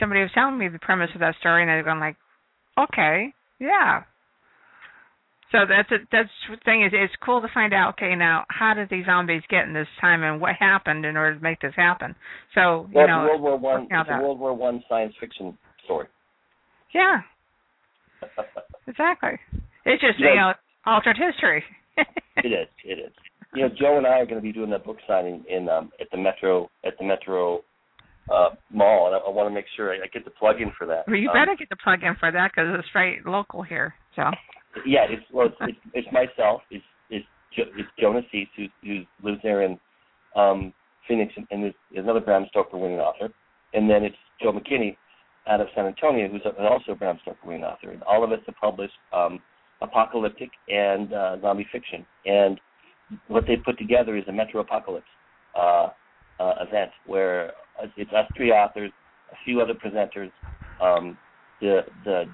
somebody was telling me the premise of that story, and I was going like, okay, yeah. So that's a, that's the thing is it's cool to find out. Okay, now how did these zombies get in this time, and what happened in order to make this happen? So you well, know, it's World War One. It's a. World War One science fiction story. yeah, exactly. It's just you know altered history. It is. It is. You know, Joe and I are going to be doing that book signing in um, at the Metro at the Metro uh, Mall, and I, I want to make sure I, I get the plug in for that. Well, you Um, better get the plug in for that because it's right local here. So Yeah, it's well, it's, it's, it's myself. It's it's jo- it's Joe Nassise who who lives there in um, Phoenix, and, and there's, there's another Bram Stoker winning author, and then it's Joe McKinney out of San Antonio, who's a- also a Bram Stoker winning author. And all of us have published um, apocalyptic and uh, zombie fiction, and what they put together is a Metro Apocalypse uh, uh, event where it's us three authors, a few other presenters. Um, the the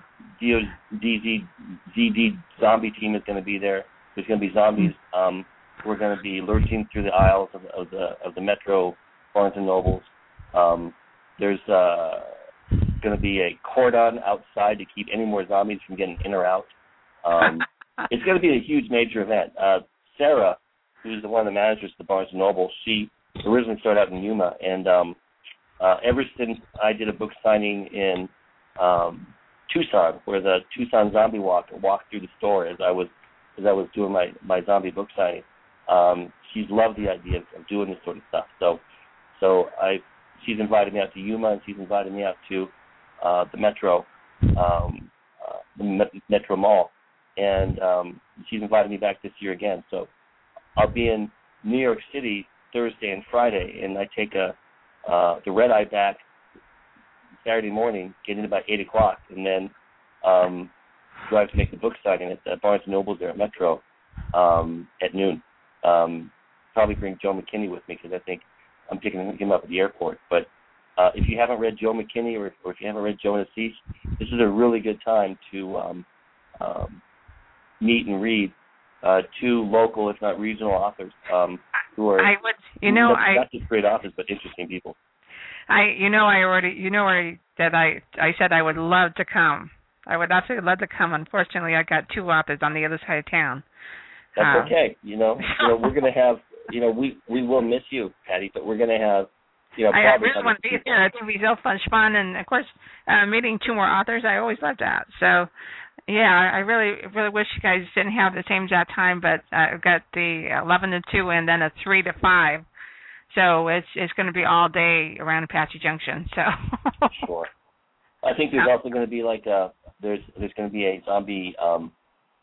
DZ ZD zombie team is going to be there. There's going to be zombies. Um, we're going to be lurching through the aisles of, of the of the Metro Barnes and Nobles. Um, there's uh, going to be a cordon outside to keep any more zombies from getting in or out. Um, it's going to be a huge major event. Uh, Sarah, who's the one of the managers of the Barnes and Noble, she originally started out in Yuma, and um, uh, ever since I did a book signing in um, Tucson, where the Tucson Zombie Walk walked through the store as I was as I was doing my my zombie book signing. Um, she's loved the idea of, of doing this sort of stuff. So so I she's invited me out to Yuma, and she's invited me out to uh, the Metro um, uh, the Met- Metro Mall, and um, she's invited me back this year again. So I'll be in New York City Thursday and Friday, and I take a uh, the red eye back Saturday morning, get in about eight o'clock, and then um, drive to make the book signing at the Barnes and Nobles there at Metro um, at noon. Um, probably bring Joe McKinney with me because I think I'm picking him up at the airport. But uh, if you haven't read Joe McKinney or, or if you haven't read Joe Nassise, this is a really good time to um, um, meet and read uh, two local, if not regional, authors um, who are I would, you know, not, I not just great authors but interesting people. I you know I already you know already that I I said I would love to come. I would absolutely love to come. Unfortunately, I got two authors on the other side of town. That's Um, okay. You know, you know, we're gonna have, you know, we we will miss you, Patty, but we're gonna have, you know, I, really want to be there. I think it'd be so fun, fun, and of course, uh, meeting two more authors. I always love that. So, yeah, I really, really wish you guys didn't have the same exact time, but uh, I've got the eleven to two and then a three to five. So it's it's going to be all day around Apache Junction. So. Sure. I think there's also going to be like a there's there's going to be a zombie um,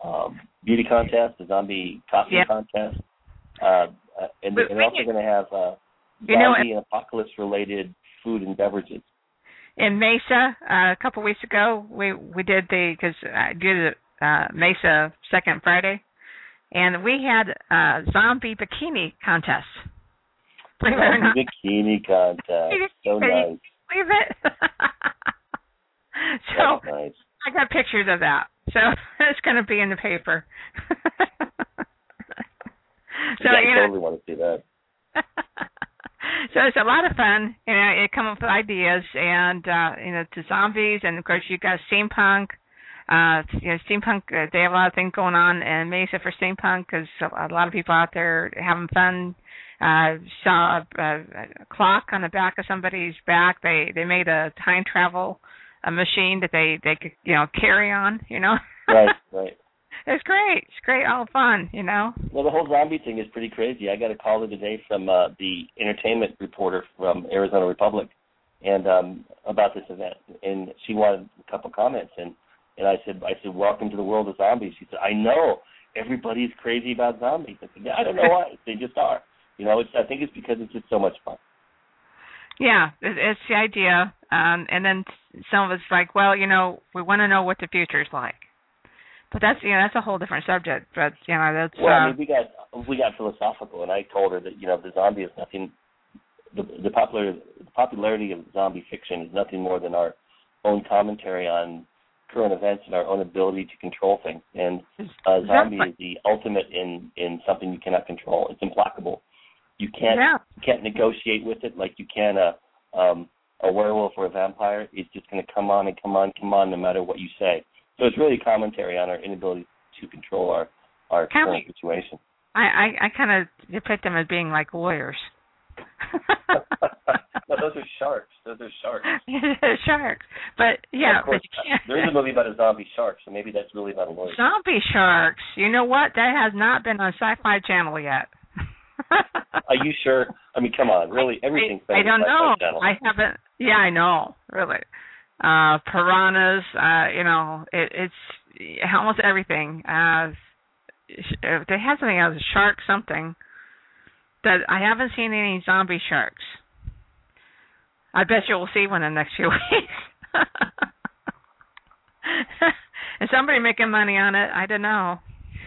um, beauty contest, a zombie costume Yeah. contest, uh, uh, and But they're also going to have uh, You know, zombie and apocalypse related food and beverages. in Mesa uh, a couple weeks ago. We we did the because I did the uh, Mesa Second Friday, and we had a zombie bikini contest. Believe it or not, Bikini contest. So nice. believe it. so nice. I got pictures of that. So it's going to be in the paper. so yeah, you I know, totally want to see that. So it's a lot of fun. You know, it come up with ideas and uh, you know, to zombies, and of course you got steampunk. Uh, you know, steampunk. Uh, they have a lot of things going on in Mesa for steampunk because a lot of people out there having fun. Uh, saw a, a, a clock on the back of somebody's back. They they made a time travel a machine that they they could you know carry on. You know, Right, right. It's great. It's great, all fun. You know. Well, the whole zombie thing is pretty crazy. I got a call today from uh, the entertainment reporter from Arizona Republic, and um, about this event, and she wanted a couple comments, and and I said, I said, welcome to the world of zombies. She said, I know everybody's crazy about zombies. I said, yeah, I don't know why. They just are. You know, it's I think it's because it's just so much fun. Yeah, it, it's the idea. Um, and then some of it's like, well, you know, we want to know what the future's like. But that's you know that's a whole different subject. But you know that's Well, I uh, mean, we got we got philosophical, and I told her that you know the zombie is nothing. The the popular the popularity of zombie fiction is nothing more than our own commentary on current events and our own ability to control things. And uh, zombie is the ultimate in in something you cannot control. It's implacable. You can't yeah. you can't negotiate with it like you can a um, a werewolf or a vampire. It's just going to come on and come on, come on, no matter what you say. So it's really commentary on our inability to control our our current situation. I I, I kind of depict them as being like lawyers. no, those are sharks. Those are sharks. sharks. But yeah, of course, but there's a movie about a zombie shark, so maybe that's really about a lawyer. Zombie sharks. You know what? That has not been on Sci-Fi Channel yet. Are you sure? I mean, come on, really? Everything's I, I don't know. Channel. I haven't. Yeah, I know. Really, uh, piranhas. Uh, you know, it, it's almost everything. Uh, they had something else, a shark something. That I haven't seen any zombie sharks. I bet you will see one in the next few weeks. Is somebody making money on it? I don't know.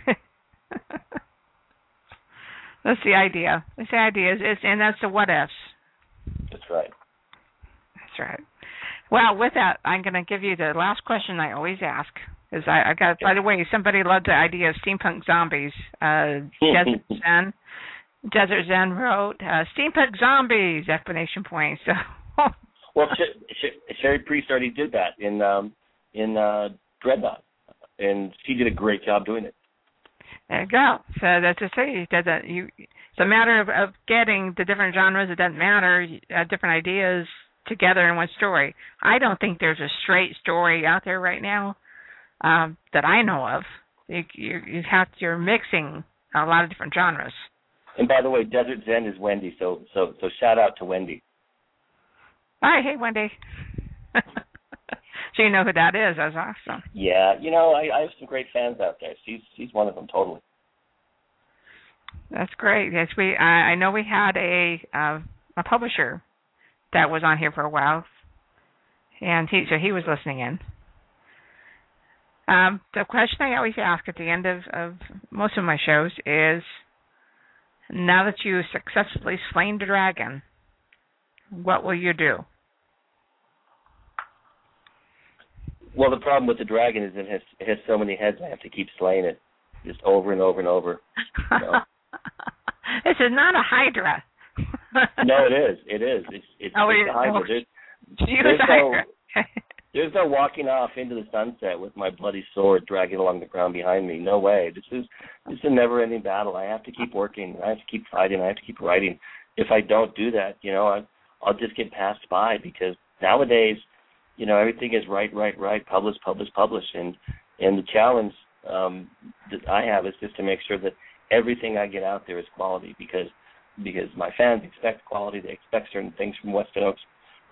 that's the idea. That's the idea. It's, and that's the what ifs. That's right. That's right. Well, with that, I'm going to give you the last question I always ask. Is I, I got. By the way, somebody loved the idea of steampunk zombies. Uh, Desert Zen, Desert Zen wrote uh, steampunk zombies! Explanation point. So well, Cherie Priest already did that in um, in uh, Dreadnought, and she did a great job doing it. There you go. So that's to say that you. It's a matter of, of getting the different genres. It doesn't matter uh, different ideas together in one story. I don't think there's a straight story out there right now um, that I know of. You, you, you have you're mixing a lot of different genres. And by the way, Desert Zen is Wendy, so so so shout out to Wendy. Hi, hey Wendy. so you know who that is. That's awesome. Yeah, you know, I, I have some great fans out there. She's she's one of them totally. That's great. Yes, we I, I know we had a uh, a publisher that was on here for a while, and he so he was listening in. Um, the question I always ask at the end of, of most of my shows is, now that you successfully slain the dragon, what will you do? Well, the problem with the dragon is it has it has so many heads. I have to keep slaying it, just over and over and over. You know? this is not a hydra. no, it is. It is. It's it's, oh, it's it, a hydra. There's, there's no there's no walking off into the sunset with my bloody sword dragging along the ground behind me. No way. This is this is a never-ending battle. I have to keep working. I have to keep fighting. I have to keep writing. If I don't do that, you know, I, I'll just get passed by because nowadays you know everything is right, right, right, publish, publish, publish, and and the challenge um, that I have is just to make sure that everything I get out there is quality because because my fans expect quality, they expect certain things from Weston Ochse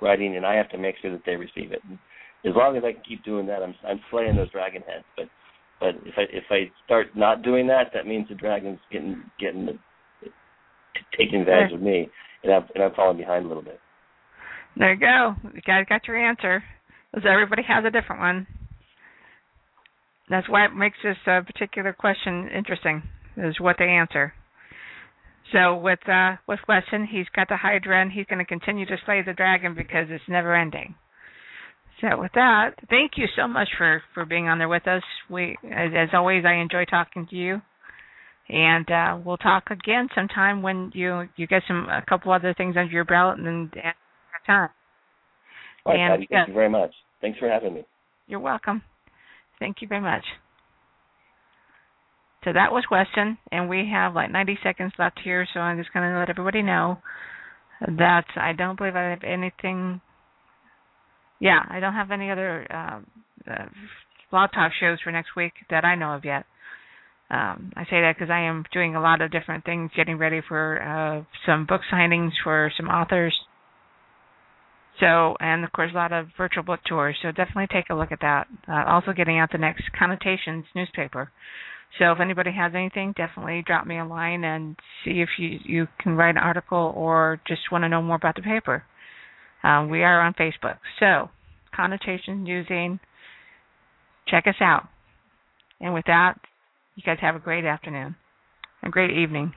writing, and I have to make sure that they receive it. And as long as I can keep doing that, I'm I'm slaying those dragon heads. But but if I if I start not doing that, that means the dragon's getting getting the, taking advantage of me, and I'm and I'm falling behind a little bit. There you go. You guys got your answer. Because everybody has a different one. That's why it makes this uh, particular question interesting, is what they answer. So with uh, with Weston, he's got the Hydra, and he's going to continue to slay the dragon because it's never ending. So with that, thank you so much for for being on there with us. We, as, as always, I enjoy talking to you, and uh, we'll talk again sometime when you you get some a couple other things under your belt and then time. All right, and, Patty, thank you very much. Thanks for having me. You're welcome. Thank you very much. So that was Weston, and we have like 90 seconds left here, so I'm just going to let everybody know that I don't believe I have anything. Yeah, I don't have any other uh, uh, blog talk shows for next week that I know of yet. Um, I say that because I am doing a lot of different things, getting ready for uh, some book signings for some authors so, and of course, a lot of virtual book tours. So definitely take a look at that. Uh, also, getting out the next connotations newspaper. So if anybody has anything, definitely drop me a line and see if you you can write an article or just want to know more about the paper. Um, we are on Facebook. So connotations using. Check us out. And with that, you guys have a great afternoon, a great evening.